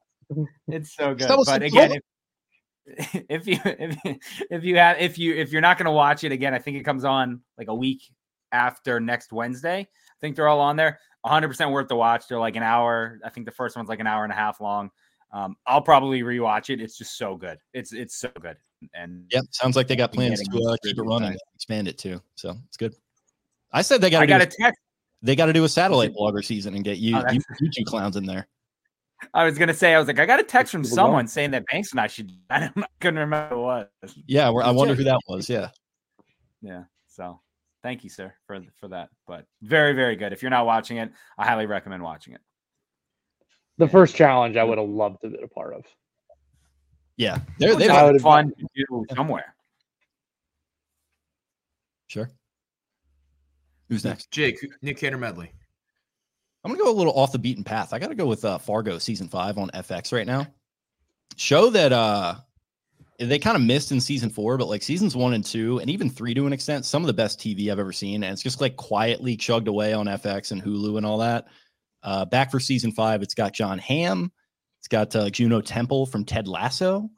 It's so good. But again, if, if you if, you- if you have if you if you're not gonna watch it again, I think it comes on like a week after next Wednesday. I think they're all on there. 100 percent worth the watch. They're like an hour. I think the first one's like an hour and a half long. Um, I'll probably rewatch it. It's just so good. It's it's so good. And yep, sounds like they got plans to uh, keep it, running, expand it too. So it's good. I said they got I to got do. a text. They got to do a satellite blogger season and get you, Oh, you, you two clowns in there. I was gonna say I was like I got a text from People someone saying that Banks and I should. I, don't, I couldn't remember what. Yeah, we're, I wonder who that was. Yeah, Yeah. So thank you, sir, for for that. But very, very good. If you're not watching it, I highly recommend watching it. The first challenge I would have loved to be a part of. yeah, they're they're I would've- fun to do somewhere. sure. Who's next? Jake, Nick Cantor Medley. I'm gonna go a little off the beaten path. I got to go with uh, Fargo season five on FX right now. Show that uh they kind of missed in season four, but like seasons one and two, and even three to an extent, some of the best TV I've ever seen. And it's just like quietly chugged away on FX and Hulu and all that. Uh, back for season five, it's got Jon Hamm, it's got uh, Juno Temple from Ted Lasso,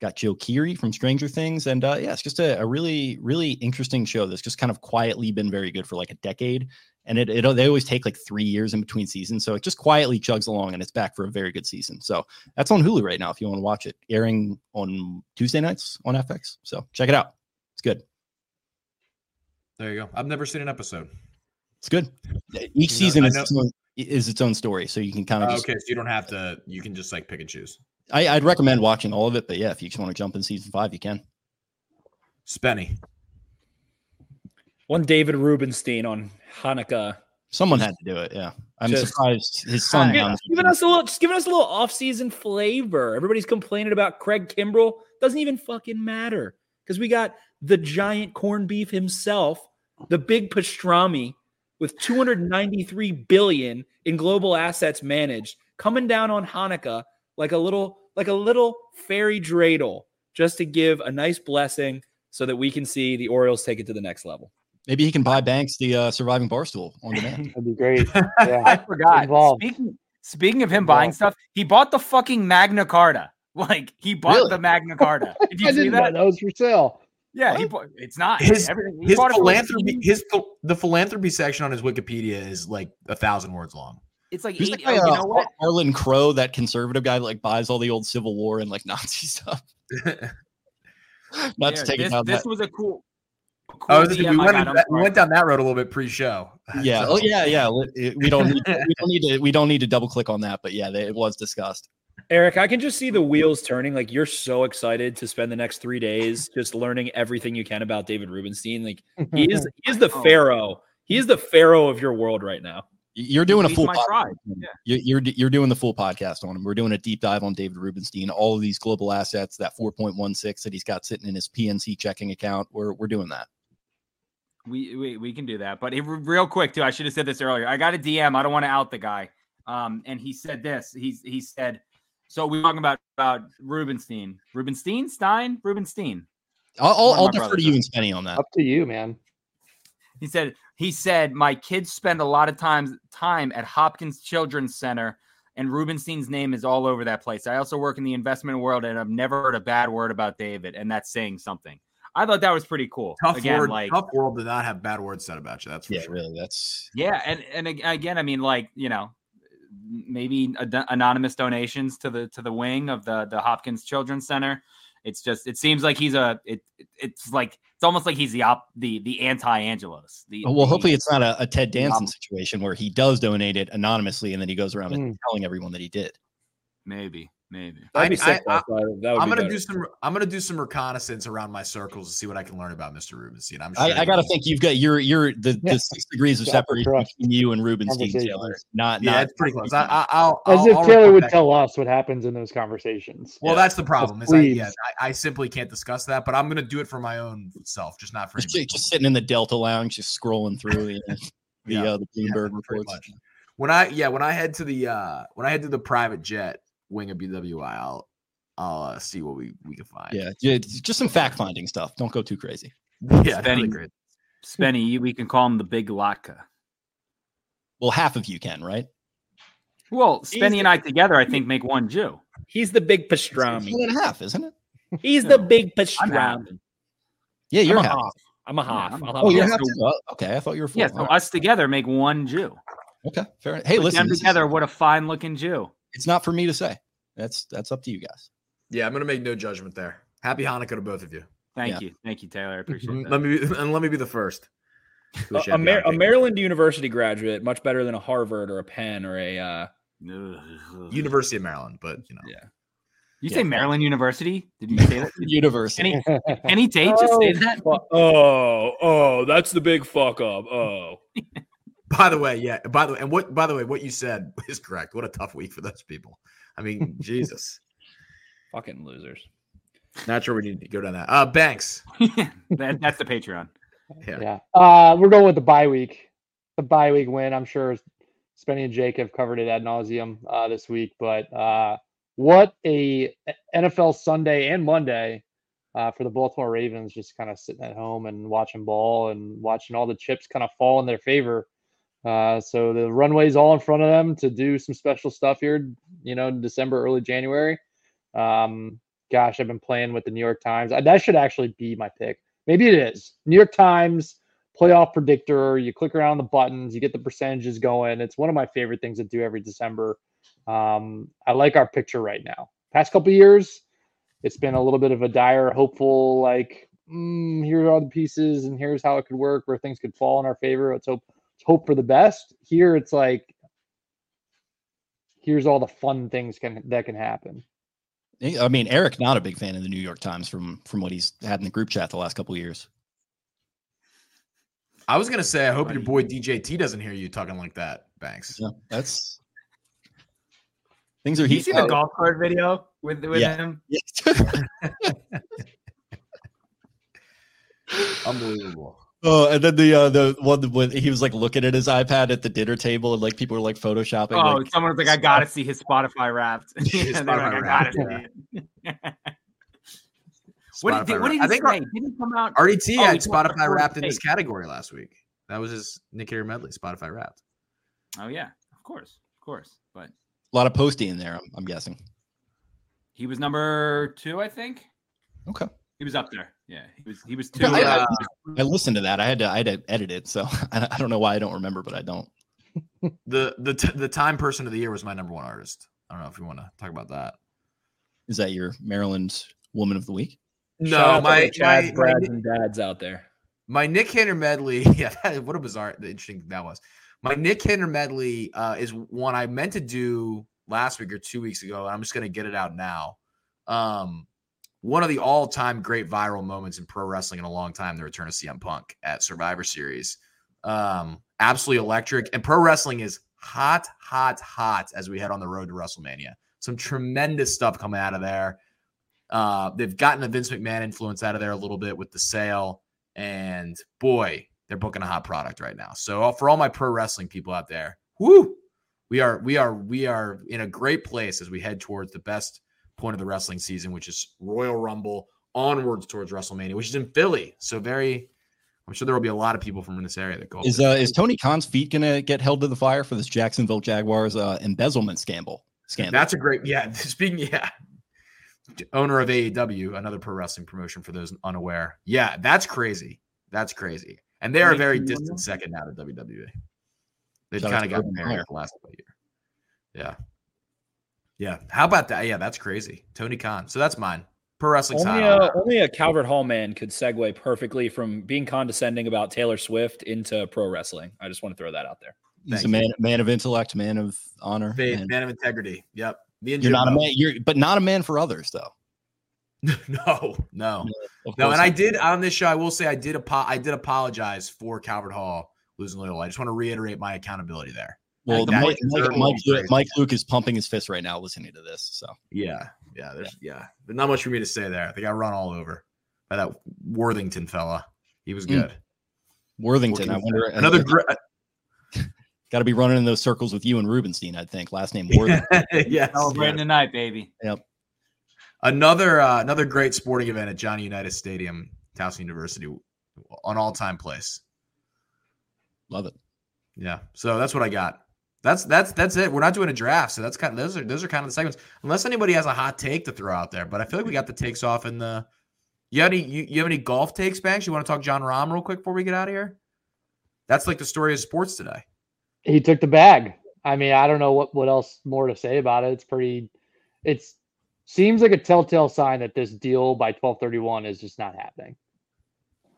got Joe Keery from Stranger Things, and uh, yeah, it's just a, a really, really interesting show that's just kind of quietly been very good for like a decade and it, it they always take like three years in between seasons so it just quietly chugs along and it's back for a very good season so that's on hulu right now if you want to watch it airing on tuesday nights on fx so check it out it's good There you go. I've never seen an episode. it's good each know, season is its, own, is its own story so you can kind of Oh, just okay, so you don't have to. You can just like pick and choose. I, i'd recommend watching all of it but yeah if you just want to jump in season five you can Spenny. One David Rubenstein on Hanukkah. someone had to do it yeah i'm Just- surprised his son Gi- now giving us a little, just giving us a little off-season flavor. Everybody's complaining about Craig Kimbrel. Doesn't even fucking matter because we got the giant corned beef himself, the big pastrami with 293 billion in global assets managed, coming down on Hanukkah like a little, like a little fairy dreidel, just to give a nice blessing so that we can see the Orioles take it to the next level. maybe he can buy banks the uh, surviving barstool on demand That'd be great. I forgot. Involved. Speaking speaking of him buying stuff, he bought the fucking Magna Carta. Like he bought Really? the Magna Carta. Did I see didn't know that? that was for sale. Yeah, he bought, it's not His- everything. He His bought it for philanthropy, his the philanthropy section on his Wikipedia is like a thousand words long. It's like Who's 80, that guy, oh, you uh, know what? Harlan Crow, that conservative guy that like buys all the old Civil War and like Nazi stuff. Not Yeah, to take this, it down this that. was a cool. cool oh, this- we went, got, in I'm that- we went down that road a little bit pre-show. Yeah. So- Oh yeah. Yeah. Let- We don't need. we don't need to. We don't need to double click on that. But yeah, it was discussed. Eric, I can just see the wheels turning. Like you're so excited to spend the next three days just learning everything you can about David Rubenstein. Like he is, he is the Oh. pharaoh. He is the pharaoh of your world right now. You're doing a full. podcast. Yeah. You're, you're you're doing the full podcast on him. We're doing a deep dive on David Rubenstein, all of these global assets, that 4.16 that he's got sitting in his PNC checking account. We're we're doing that. We, we we can do that. But it, real quick too, I should have said this earlier. I got a DM. I don't want to out the guy. Um, and he said this. He's he said, so we're talking about about Rubenstein, Rubenstein, Stein, Rubenstein. I'll, I'll, I'll defer to you and Spenny on that. Up to you, man. He said He said, "My kids spend a lot of times time at Hopkins Children's Center, and Rubenstein's name is all over that place. I also work in the investment world, and I've never heard a bad word about David, and that's saying something." I thought that was pretty cool. Tough Again, word. like tough world did not have bad words said about you. That's for Yeah, sure. really. That's Yeah, and and again, I mean, like you know, maybe ad- anonymous donations to the to the wing of the the Hopkins Children's Center. It's just it seems like he's a it, it- it's like it's almost like he's the op the the anti Angelos. The Oh, well, the- hopefully it's not a, a Ted Danson situation where he does donate it anonymously and then he goes around and Mm. telling everyone that he did. maybe maybe. That'd be I- sick. I- though. That- that would I'm gonna better. do some. I'm gonna do some reconnaissance around my circles to see what I can learn about Mr. Rubenstein. I'm sure I, I got to think you've got your your the, Yeah. the six degrees of separation between you and Rubenstein, Taylor. Not Yeah, not it's pretty close. I, I, I'll, As I'll- if I'll Taylor would back. tell us what happens in those conversations. Well, Yeah. that's the problem. Is I, yeah, I, I simply can't discuss that. But I'm gonna do it for my own self, just not for just, just sitting in the Delta Lounge, just scrolling through the the, Yeah. uh, the Bloomberg pretty reports. When I yeah, when I head to the uh when I head to the private jet wing of BWI, I'll I'll uh, see what we we can find. Yeah, yeah, just some fact finding stuff. Don't go too crazy. yeah, Spenny. great. Spenny, we can call him the Big Latka. Well, half of you can, right? Well, Spenny the- and I together, I think, make one Jew. He's the big It's pastrami. one and a half, isn't it? He's No. the big I'm pastrami. Yeah, you're I'm a half. half. I'm a Yeah, half. I'm- I'll Oh, you're Yeah, half. so- Oh, okay, I thought you were full. Yeah, so All right. us together make one Jew. Okay, fair. Hey, Put listen, them this is- together, what a fine looking Jew. It's not for me to say. That's that's up to you guys. Yeah, I'm gonna make no judgment there. Happy Hanukkah to both of you. Thank Yeah. you, thank you, Taylor. I appreciate that. Let me be, and let me be the first. to wish a, Mar- a Maryland University graduate, much better than a Harvard or a Penn or a. Uh, University of Maryland, but you know. yeah. You Yeah. say Maryland University? Did you say that? University. Any, Kenny Tate just say that? Oh, oh, that's the big fuck up. Oh, By the way, yeah. By the way, and what by the way, what you said is correct. What a tough week for those people. I mean, Jesus. fucking losers. Not sure we need to go down that. Uh Banks. that, that's the Patreon. Yeah. Yeah. Uh, we're going with the bye week. The bye week win. I'm sure Spenny and Jake have covered it ad nauseum uh, this week, but uh, what a NFL Sunday and Monday uh, for the Baltimore Ravens, just kind of sitting at home and watching ball and watching all the chips kind of fall in their favor. Uh, so the runway's all in front of them to do some special stuff here, you know, December, early January. Um, gosh, I've been playing with the New York Times. Uh, That should actually be my pick. Maybe it is. New York Times playoff predictor. You click around the buttons, you get the percentages going. It's one of my favorite things to do every December. Um, I like our picture right now. Past couple years, it's been a little bit of a dire, hopeful, like, mm, here are all the pieces and here's how it could work, where things could fall in our favor. Let's hope, hope for the best. Here, it's like, here's all the fun things can that can happen. I mean, Eric, not a big fan of the New York Times from from what he's had in the group chat the last couple of years. I was gonna say, I hope your boy DJT doesn't hear you talking like that, Banks. Yeah, that's things are Have you seen the golf cart video with, with Yeah. him? Unbelievable. Oh, and then the uh, the one when he was like looking at his iPad at the dinner table, and like people were like photoshopping. Oh, like, someone was like, I gotta see his Spotify wrapped. His And they're like, Spotify I Wrapped, gotta see it. What did, Spotify what did he Wrapped. I think say? Did he come out? RDT Oh, had he told us Spotify wrapped in this category last week. That was his Nick Hater medley, Spotify wrapped. Oh yeah, of course, of course. But a lot of posty in there. I'm, I'm guessing. he was number two, I think. Okay, He was up there. Yeah, he was. He was two. I, uh, I, I listened to that. I had to I had to edit it, so I, I don't know why I don't remember, but I don't. The the t- the time person of the year was my number one artist. I don't know if you want to talk about that. Is that your Maryland Woman of the Week? No, my the my, Chads, my, and dads out there. my Nick Cantor medley. Yeah, that- what a bizarre, interesting that was. My Nick Cantor medley uh, is one I meant to do last week or two weeks ago, and I'm just going to get it out now. Um, one of the all-time great viral moments in pro wrestling in a long time: the return of CM Punk at Survivor Series. Um, absolutely electric, and pro wrestling is hot, hot, hot as we head on the road to WrestleMania. Some tremendous stuff coming out of there. Uh, they've gotten the Vince McMahon influence out of there a little bit with the sale, and boy, they're booking a hot product right now. So uh, for all my pro wrestling people out there, whoo, we are we are we are in a great place as we head towards the best point of the wrestling season, which is Royal Rumble onwards towards WrestleMania, which is in Philly. So very I'm sure there will be a lot of people from this area that go. Is uh, is Tony Khan's feet gonna get held to the fire for this Jacksonville Jaguars uh, embezzlement scandal? Scandal. That's a great yeah. Speaking yeah, owner of AEW, another pro wrestling promotion for those unaware. Yeah, that's crazy. That's crazy. And they are a very distant second now to WWE. They've kind of got Urban Meyered the last year. Yeah. Yeah. How about that? Yeah, that's crazy. Tony Khan. So that's mine. Pro wrestling Only side. a, only a Calvert Hall man could segue perfectly from being condescending about Taylor Swift into pro wrestling. I just want to throw that out there. He's Thank a man, man of intellect, man of honor. Faith, man. man of integrity. Yep. Me and You're not a man. You're but not a man for others, though. no, no. Of No, and I did on this show. I will say I did apo- I did apologize for Calvert Hall losing Loyola. I just want to reiterate my accountability there. Well, the Mike, Mike, Mike, crazy. Mike Luke is pumping his fist right now listening to this. So Yeah, yeah, there's yeah. There's not much for me to say there. I think I run all over by that Worthington fella. He was Mm. good. Worthington, What I wonder. say? another great. got to be running in those circles with you and Rubenstein. I think last name Worthington. yes, Celebrating yes. tonight, baby. Yep. Another uh, another great sporting event at Johnny Unitas Stadium, Towson University, an all time place. Love it. Yeah. So that's what I got. That's that's that's it. We're not doing a draft, so that's kind of those are those are kind of the segments. Unless anybody has a hot take to throw out there, but I feel like we got the takes off in the. You have any you, you have any golf takes, Banks? You want to talk Jon Rahm real quick before we get out of here? That's like the story of sports today. He took the bag. I mean, I don't know what what else more to say about it. It's pretty. It's seems like a telltale sign that this deal by twelve thirty one is just not happening.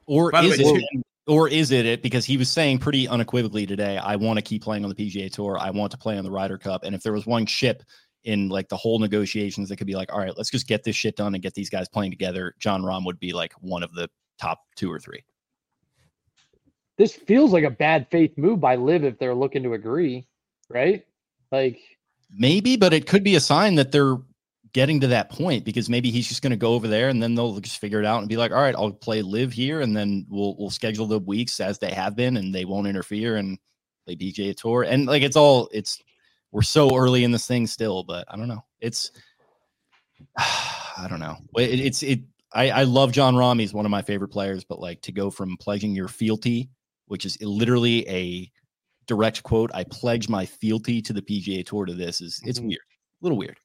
Or By the is way, it? Or is it it? Because he was saying pretty unequivocally today, I want to keep playing on the PGA Tour. I want to play on the Ryder Cup. And if there was one chip in like the whole negotiations that could be like, all right, let's just get this shit done and get these guys playing together, Jon Rahm would be like one of the top two or three. This feels like a bad faith move by Liv if they're looking to agree, right? Like Maybe, but it could be a sign that they're getting to that point because maybe he's just going to go over there and then they'll just figure it out and be like, all right, I'll play LIV here and then we'll we'll schedule the weeks as they have been and they won't interfere and play PGA Tour and like it's all it's we're so early in this thing still, but I don't know. It's I don't know. It, it's it. I I love Jon Rahm. He's one of my favorite players, but like to go from pledging your fealty, which is literally a direct quote, I pledge my fealty to the PGA Tour to this is it's Mhm. weird, a little weird.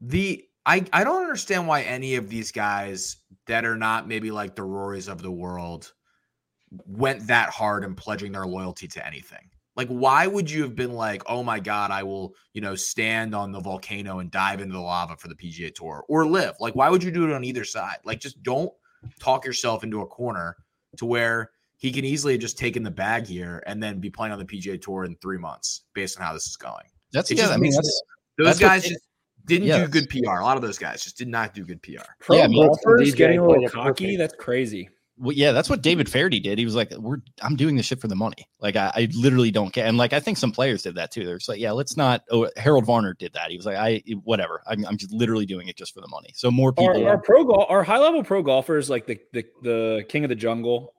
The I I don't understand why any of these guys that are not maybe like the Rorys of the world went that hard in pledging their loyalty to anything. Like, why would you have been like, oh my God, I will, you know, stand on the volcano and dive into the lava for the PGA Tour or LIV? Like, why would you do it on either side? Like, just don't talk yourself into a corner to where he can easily have just taken the bag here and then be playing on the PGA Tour in three months based on how this is going. That's It yeah. I mean, that's Those That's guys it- just didn't yes. do good PR. A lot of those guys just did not do good PR. Pro Yeah, I mean, golfers getting a little cocky. perfect. That's crazy. well, yeah. That's what David Feherty did. He was like, "We're I'm doing this shit for the money. Like I, I literally don't care." And like I think some players did that too. They're just like, "Yeah, let's not." Oh, Harold Varner did that. He was like, "I whatever. I'm, I'm just literally doing it just for the money." So more people. our pro golf, our high level pro golfers, like the, the the king of the jungle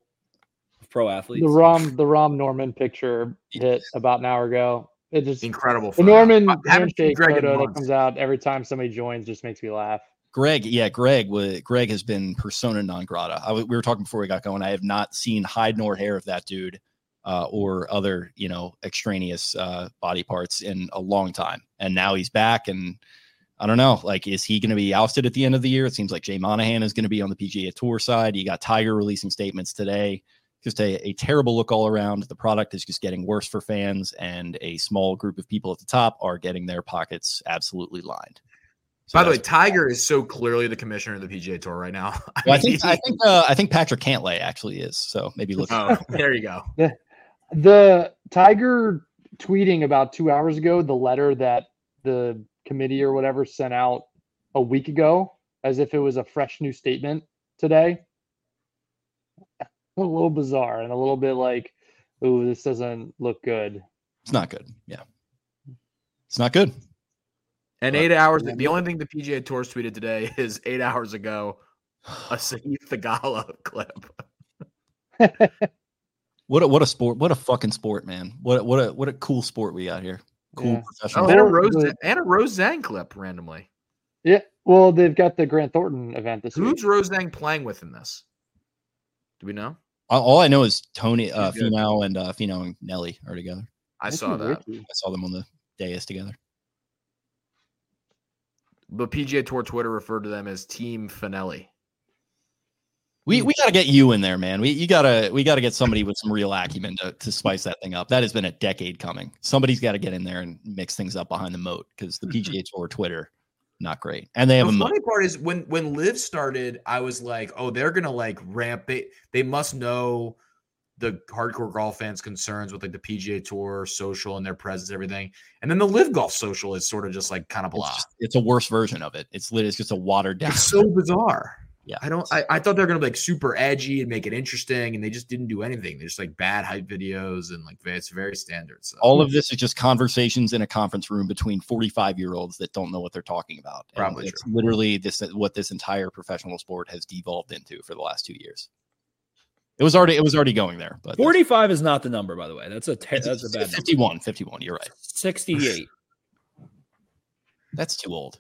pro athletes. the Rahm the Rahm Norman picture hit about an hour ago. It just Incredible. the. Norman I haven't seen handshake Greg photo that comes out every time somebody joins just makes me laugh. Greg, yeah, Greg. wa- Greg has been persona non grata. I, w- we were talking before we got going. I have not seen hide nor hair of that dude uh, or other, you know, extraneous uh, body parts in a long time. And now he's back, and I don't know. Like, is he going to be ousted at the end of the year? It seems like Jay Monahan is going to be on the PGA Tour side. You got Tiger releasing statements today. Just a, a terrible look all around. The product is just getting worse for fans, and a small group of people at the top are getting their pockets absolutely lined. So By the way, Tiger is so clearly the commissioner of the PGA Tour right now. Well, I think I think uh, I think Patrick Cantlay actually is. So maybe look. oh, there you go. The Tiger tweeting about two hours ago the letter that the committee or whatever sent out a week ago, as if it was a fresh new statement today. A little bizarre and a little bit like, "Ooh, this doesn't look good." It's not good. Yeah, it's not good. And But- eight hours. The only thing the PGA Tour tweeted today is eight hours ago a Sahith Theegala clip. What a what a sport! What a fucking sport, man! What a, what a what a cool sport we got here. Cool Yeah. professional. Oh, and a Rose and a Rose Zhang clip randomly. Yeah, well, they've got the Grant Thornton event this week. Who's Rose Zhang playing with in this? Do we know? All all I know is Tony, uh, He's good. Finau, and uh, Finau and Nelly are together. I Look saw that. I saw them on the dais together. The PGA Tour Twitter referred to them as Team Finelli. We we gotta get you in there, man. We you gotta we gotta get somebody with some real acumen to, to spice that thing up. That has been a decade coming. Somebody's got to get in there and mix things up behind the moat because the PGA Tour Twitter not great, and they have The a funny part is when when LIV started, I was like, oh, they're gonna like ramp. it. they must know the hardcore golf fans' concerns with like the PGA Tour social and their presence, everything. And then the LIV Golf social is sort of just like kind of blah. It's, just, it's a worse version of it. It's lit. It's just a watered down. It's so bizarre. Yeah, I don't. I, I thought they were gonna be like super edgy and make it interesting, and they just didn't do anything. They're just like bad hype videos and like it's very standard. So all of this is just conversations in a conference room between 45 year olds that don't know what they're talking about. And Probably it's true. literally this what this entire professional sport has devolved into for the last two years. It was already it was already going there, but 45 is not the number, by the way. That's a te- it's- that's a bad number. 51, 51. You're right. 68. That's too old.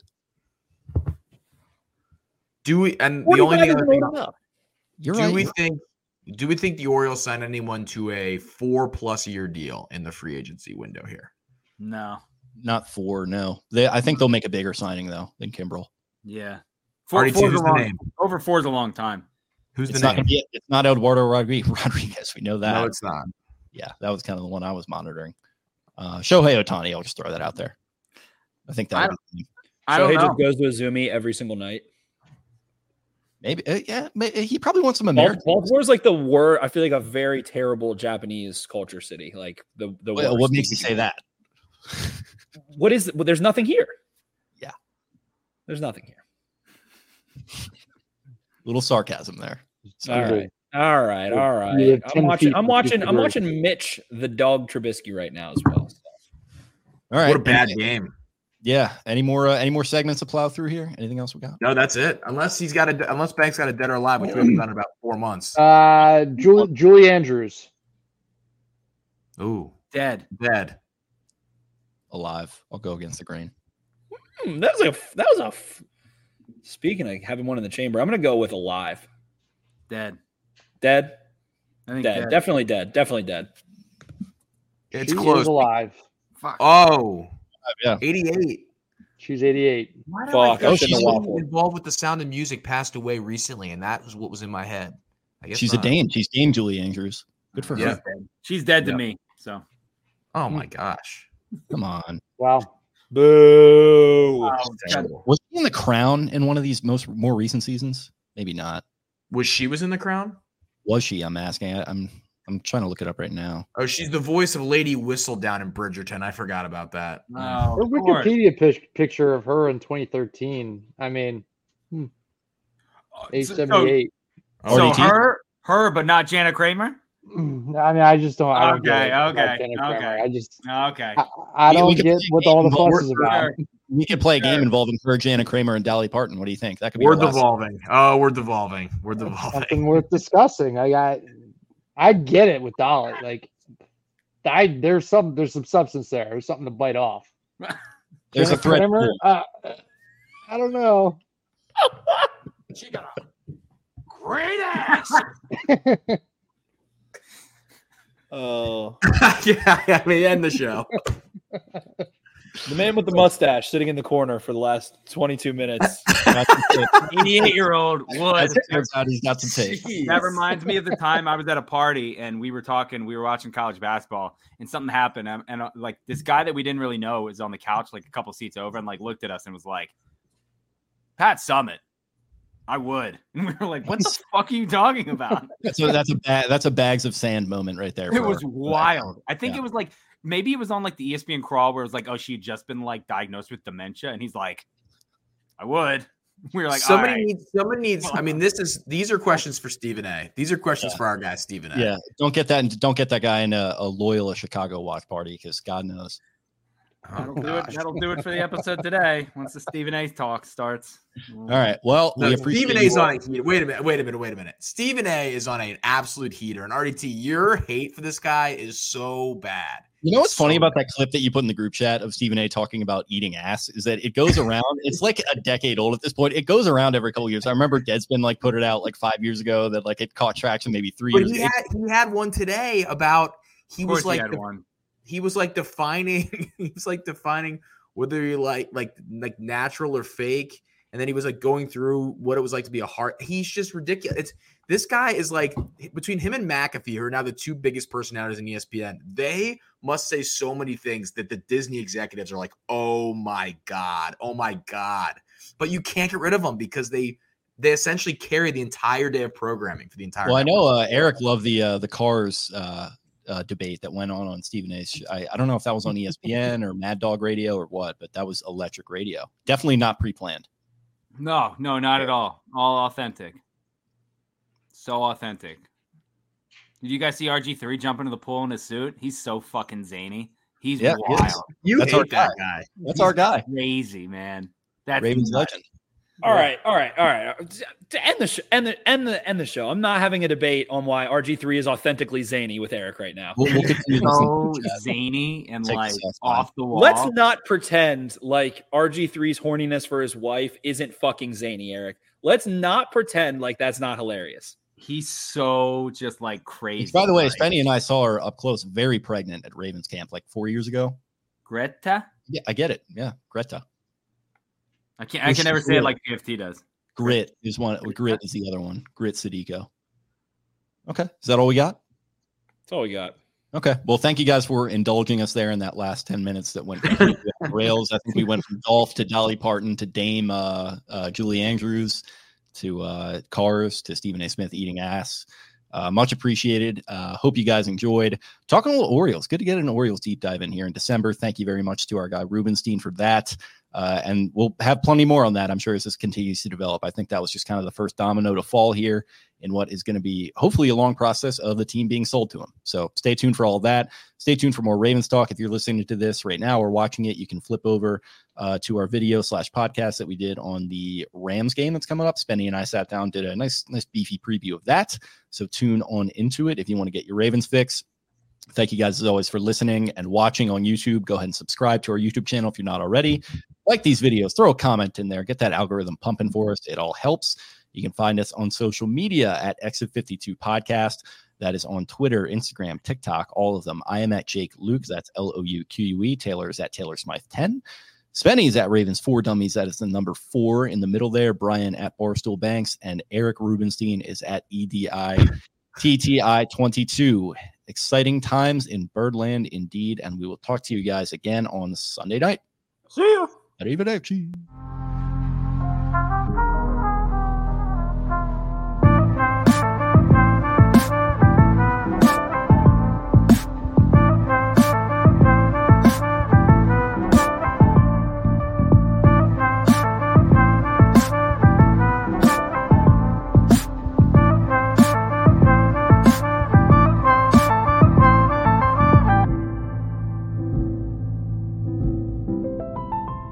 Do we? And the only thing, is other thing old enough. You're do right. we think? Do we think the Orioles sign anyone to a four plus year deal in the free agency window here? No. Not four. No, they, I think they'll make a bigger signing though than Kimbrel. Yeah. Four, Already, four's a the long, name? Over four is a long time. Who's It's the not name? be. It's not Eduardo Rodriguez. Rodriguez. We know that. No, it's not. yeah, that was kind of the one I was monitoring. Uh, Shohei Ohtani. I'll just throw that out there. I think I that would be, I so don't he know. just goes to a Zoomy every single night. Maybe. Uh, yeah, may, he probably wants some Bal- American. Baltimore's like the word. I feel like a very terrible Japanese culture city. Like the the Well, worst. what makes you say that? What is? Well, there's nothing here. Yeah. there's nothing here. little sarcasm there. All right. All right, all right. You have I'm watching. I'm watching. I'm watching Mitch, the dog Trubisky, right now as well. All right. What a bad any- game. Yeah. Any more? Uh, any more segments to plow through here? Anything else we got? No, that's it. Unless he's got a unless Banks got a dead or alive, which we haven't done in about four months. Uh, Julie, Julie Andrews. Ooh, Dead. dead. Alive. I'll go against the grain. Hmm, that was a. That was a. f- Speaking of having one in the chamber, I'm gonna go with alive. Dead. Dead. I think Dead. dead. Definitely dead. Definitely dead. It's she close. is alive. Fuck. Oh, Yeah. 88. She's 88. Why Fuck, I I she's involved with the sound of music passed away recently, and that was what was in my head. I guess She's not. a Dane. She's Dame Julie Andrews. Good for Yeah. her. She's dead to Yeah. me. So. Oh my hmm. gosh. Come on. Wow. Boo. Oh, Terrible. Was she in the crown in one of these most more recent seasons? Maybe not. Was she was in the crown? Was she? I'm asking. I, I'm I'm trying to look it up right now. Oh, she's the voice of Lady Whistledown in Bridgerton. I forgot about that. No. Hmm. Her. Wikipedia pic- picture of her in 2013. I mean, hmm. uh, age So- 78. So, so her, her, but not Jana Kramer. Mm, I mean, I just don't. I don't get Okay, it okay, Kramer. okay. I just, Okay. I, I We- don't we could get play a what all the game, fuss is about. Sure. We could play a game Sure. involving her, Jana Kramer, and Dolly Parton. What do you think? That could be We're our last- devolving. Oh, we're devolving. We're devolving. something worth discussing. I got, I get it with Dolly. Like, I there's some there's some substance there. There's something to bite off. There's a Jenna thread. Uh, I don't know. She got a great ass. Oh, yeah, I mean, end the show. The man with the mustache sitting in the corner for the last 22 minutes. Got some tape. 88 year old would. As it turns out, he's got some tape. That reminds me of the time I was at a party and we were talking, we were watching college basketball and something happened. And, and uh, like this guy that we didn't really know was on the couch, like a couple seats over, and like looked at us and was like, Pat Summitt, I would. And we were like, what the fuck are you talking about? That's a that's a ba- that's a bags of sand moment right there. It for- was wild. I think Yeah. it was like, maybe it was on like the ESPN crawl where it was like, oh, she had just been like diagnosed with dementia. And he's like, I would. We were like, somebody all right. needs. Someone needs. I mean, this is. These are questions for Stephen A. These are questions Yeah. for our guy Stephen A. Yeah, don't get that. Don't get that guy in a, a Loyola Chicago watch party because God knows. That'll Oh, do it. That'll do it for the episode today. Once the Stephen A. talk starts. All right. Well, No, we appreciate Stephen you A's on a heater. Wait a minute. Wait a minute. Wait a minute. Stephen A is on an absolute heater. And RDT, your hate for this guy is so bad. You know what's funny So about that clip that you put in the group chat of Stephen A. talking about eating ass is that it goes around. it's like a decade old at this point. It goes around every couple years. I remember Deadspin like put it out like five years ago that like it caught traction maybe three But years. he ago. had, he had one today about he was like he had the- one. He was like defining he was like defining whether you like like like natural or fake and then he was like going through what it was like to be a heart he's just ridiculous it's this guy is like between him and McAfee who are now the two biggest personalities in ESPN they must say so many things that the Disney executives are like oh my god oh my god but you can't get rid of them because they they essentially carry the entire day of programming for the entire Well, I know uh, Eric loved the uh, the cars uh, uh, debate that went on on Stephen A's. sh- I, I don't know if that was on ESPN or Mad Dog Radio or what, but that was electric radio. Definitely not pre-planned. No, no, not at all. All authentic. So authentic. Did you guys see RG3 jump into the pool in his suit? He's so fucking zany. He's Yeah, he is. wild. you That's our hate that guy That's our guy, Crazy, man. That's Ravens legend. All right, all right, all right. Uh, to end the show, end the end the end the show. I'm not having a debate on why RG3 is authentically zany with Eric right now. We'll, we'll continue So zany and Take like off the wall. Let's not pretend like RG3's horniness for his wife isn't fucking zany, Eric. Let's not pretend like that's not hilarious. He's so just like crazy. Which, by the way, like, Spenny and I saw her up close, very pregnant at Ravens camp like four years ago. Greta. Yeah, I get it. Yeah, Greta. I can't. I can never is say it like PFT does. Grit is one. Grit is the other one. Grit Sadeiko. Okay, is that all we got? That's all we got. Okay. Well, thank you guys for indulging us there in that last 10 minutes that went completely rails. I think we went from golf to Dolly Parton to Dame uh, uh, Julie Andrews to uh, cars to Stephen A. Smith eating ass. Uh, much appreciated. Uh, hope you guys enjoyed talking a little Orioles. Good to get an Orioles deep dive in here in December. Thank you very much to our guy Rubenstein for that. Uh, and we'll have plenty more on that, I'm sure, as this continues to develop. I think that was just kind of the first domino to fall here in what is going to be hopefully a long process of the team being sold to him. So stay tuned for all that. Stay tuned for more Ravens talk. If you're listening to this right now or watching it, you can flip over uh, to our video slash podcast that we did on the Rams game that's coming up. Spenny and I sat down, did a nice, nice beefy preview of that. So tune on into it if you want to get your Ravens fix. Thank you guys as always for listening and watching on YouTube. Go ahead and subscribe to our YouTube channel if you're not already. Like these videos, throw a comment in there, get that algorithm pumping for us. It all helps. You can find us on social media at Exit 52 Podcast. That is on Twitter, Instagram, TikTok, all of them. I am at Jake Louque. That's L O U Q U E. Taylor is at Taylor Smyth 10. Spenny is at Ravens 4 Dummies. That is the number four in the middle there. Brian at Barstool Banks. And Eric Rubenstein is at E EDI TTI 22. Exciting times in Birdland indeed. And we will talk to you guys again on Sunday night. See ya. Arrivederci.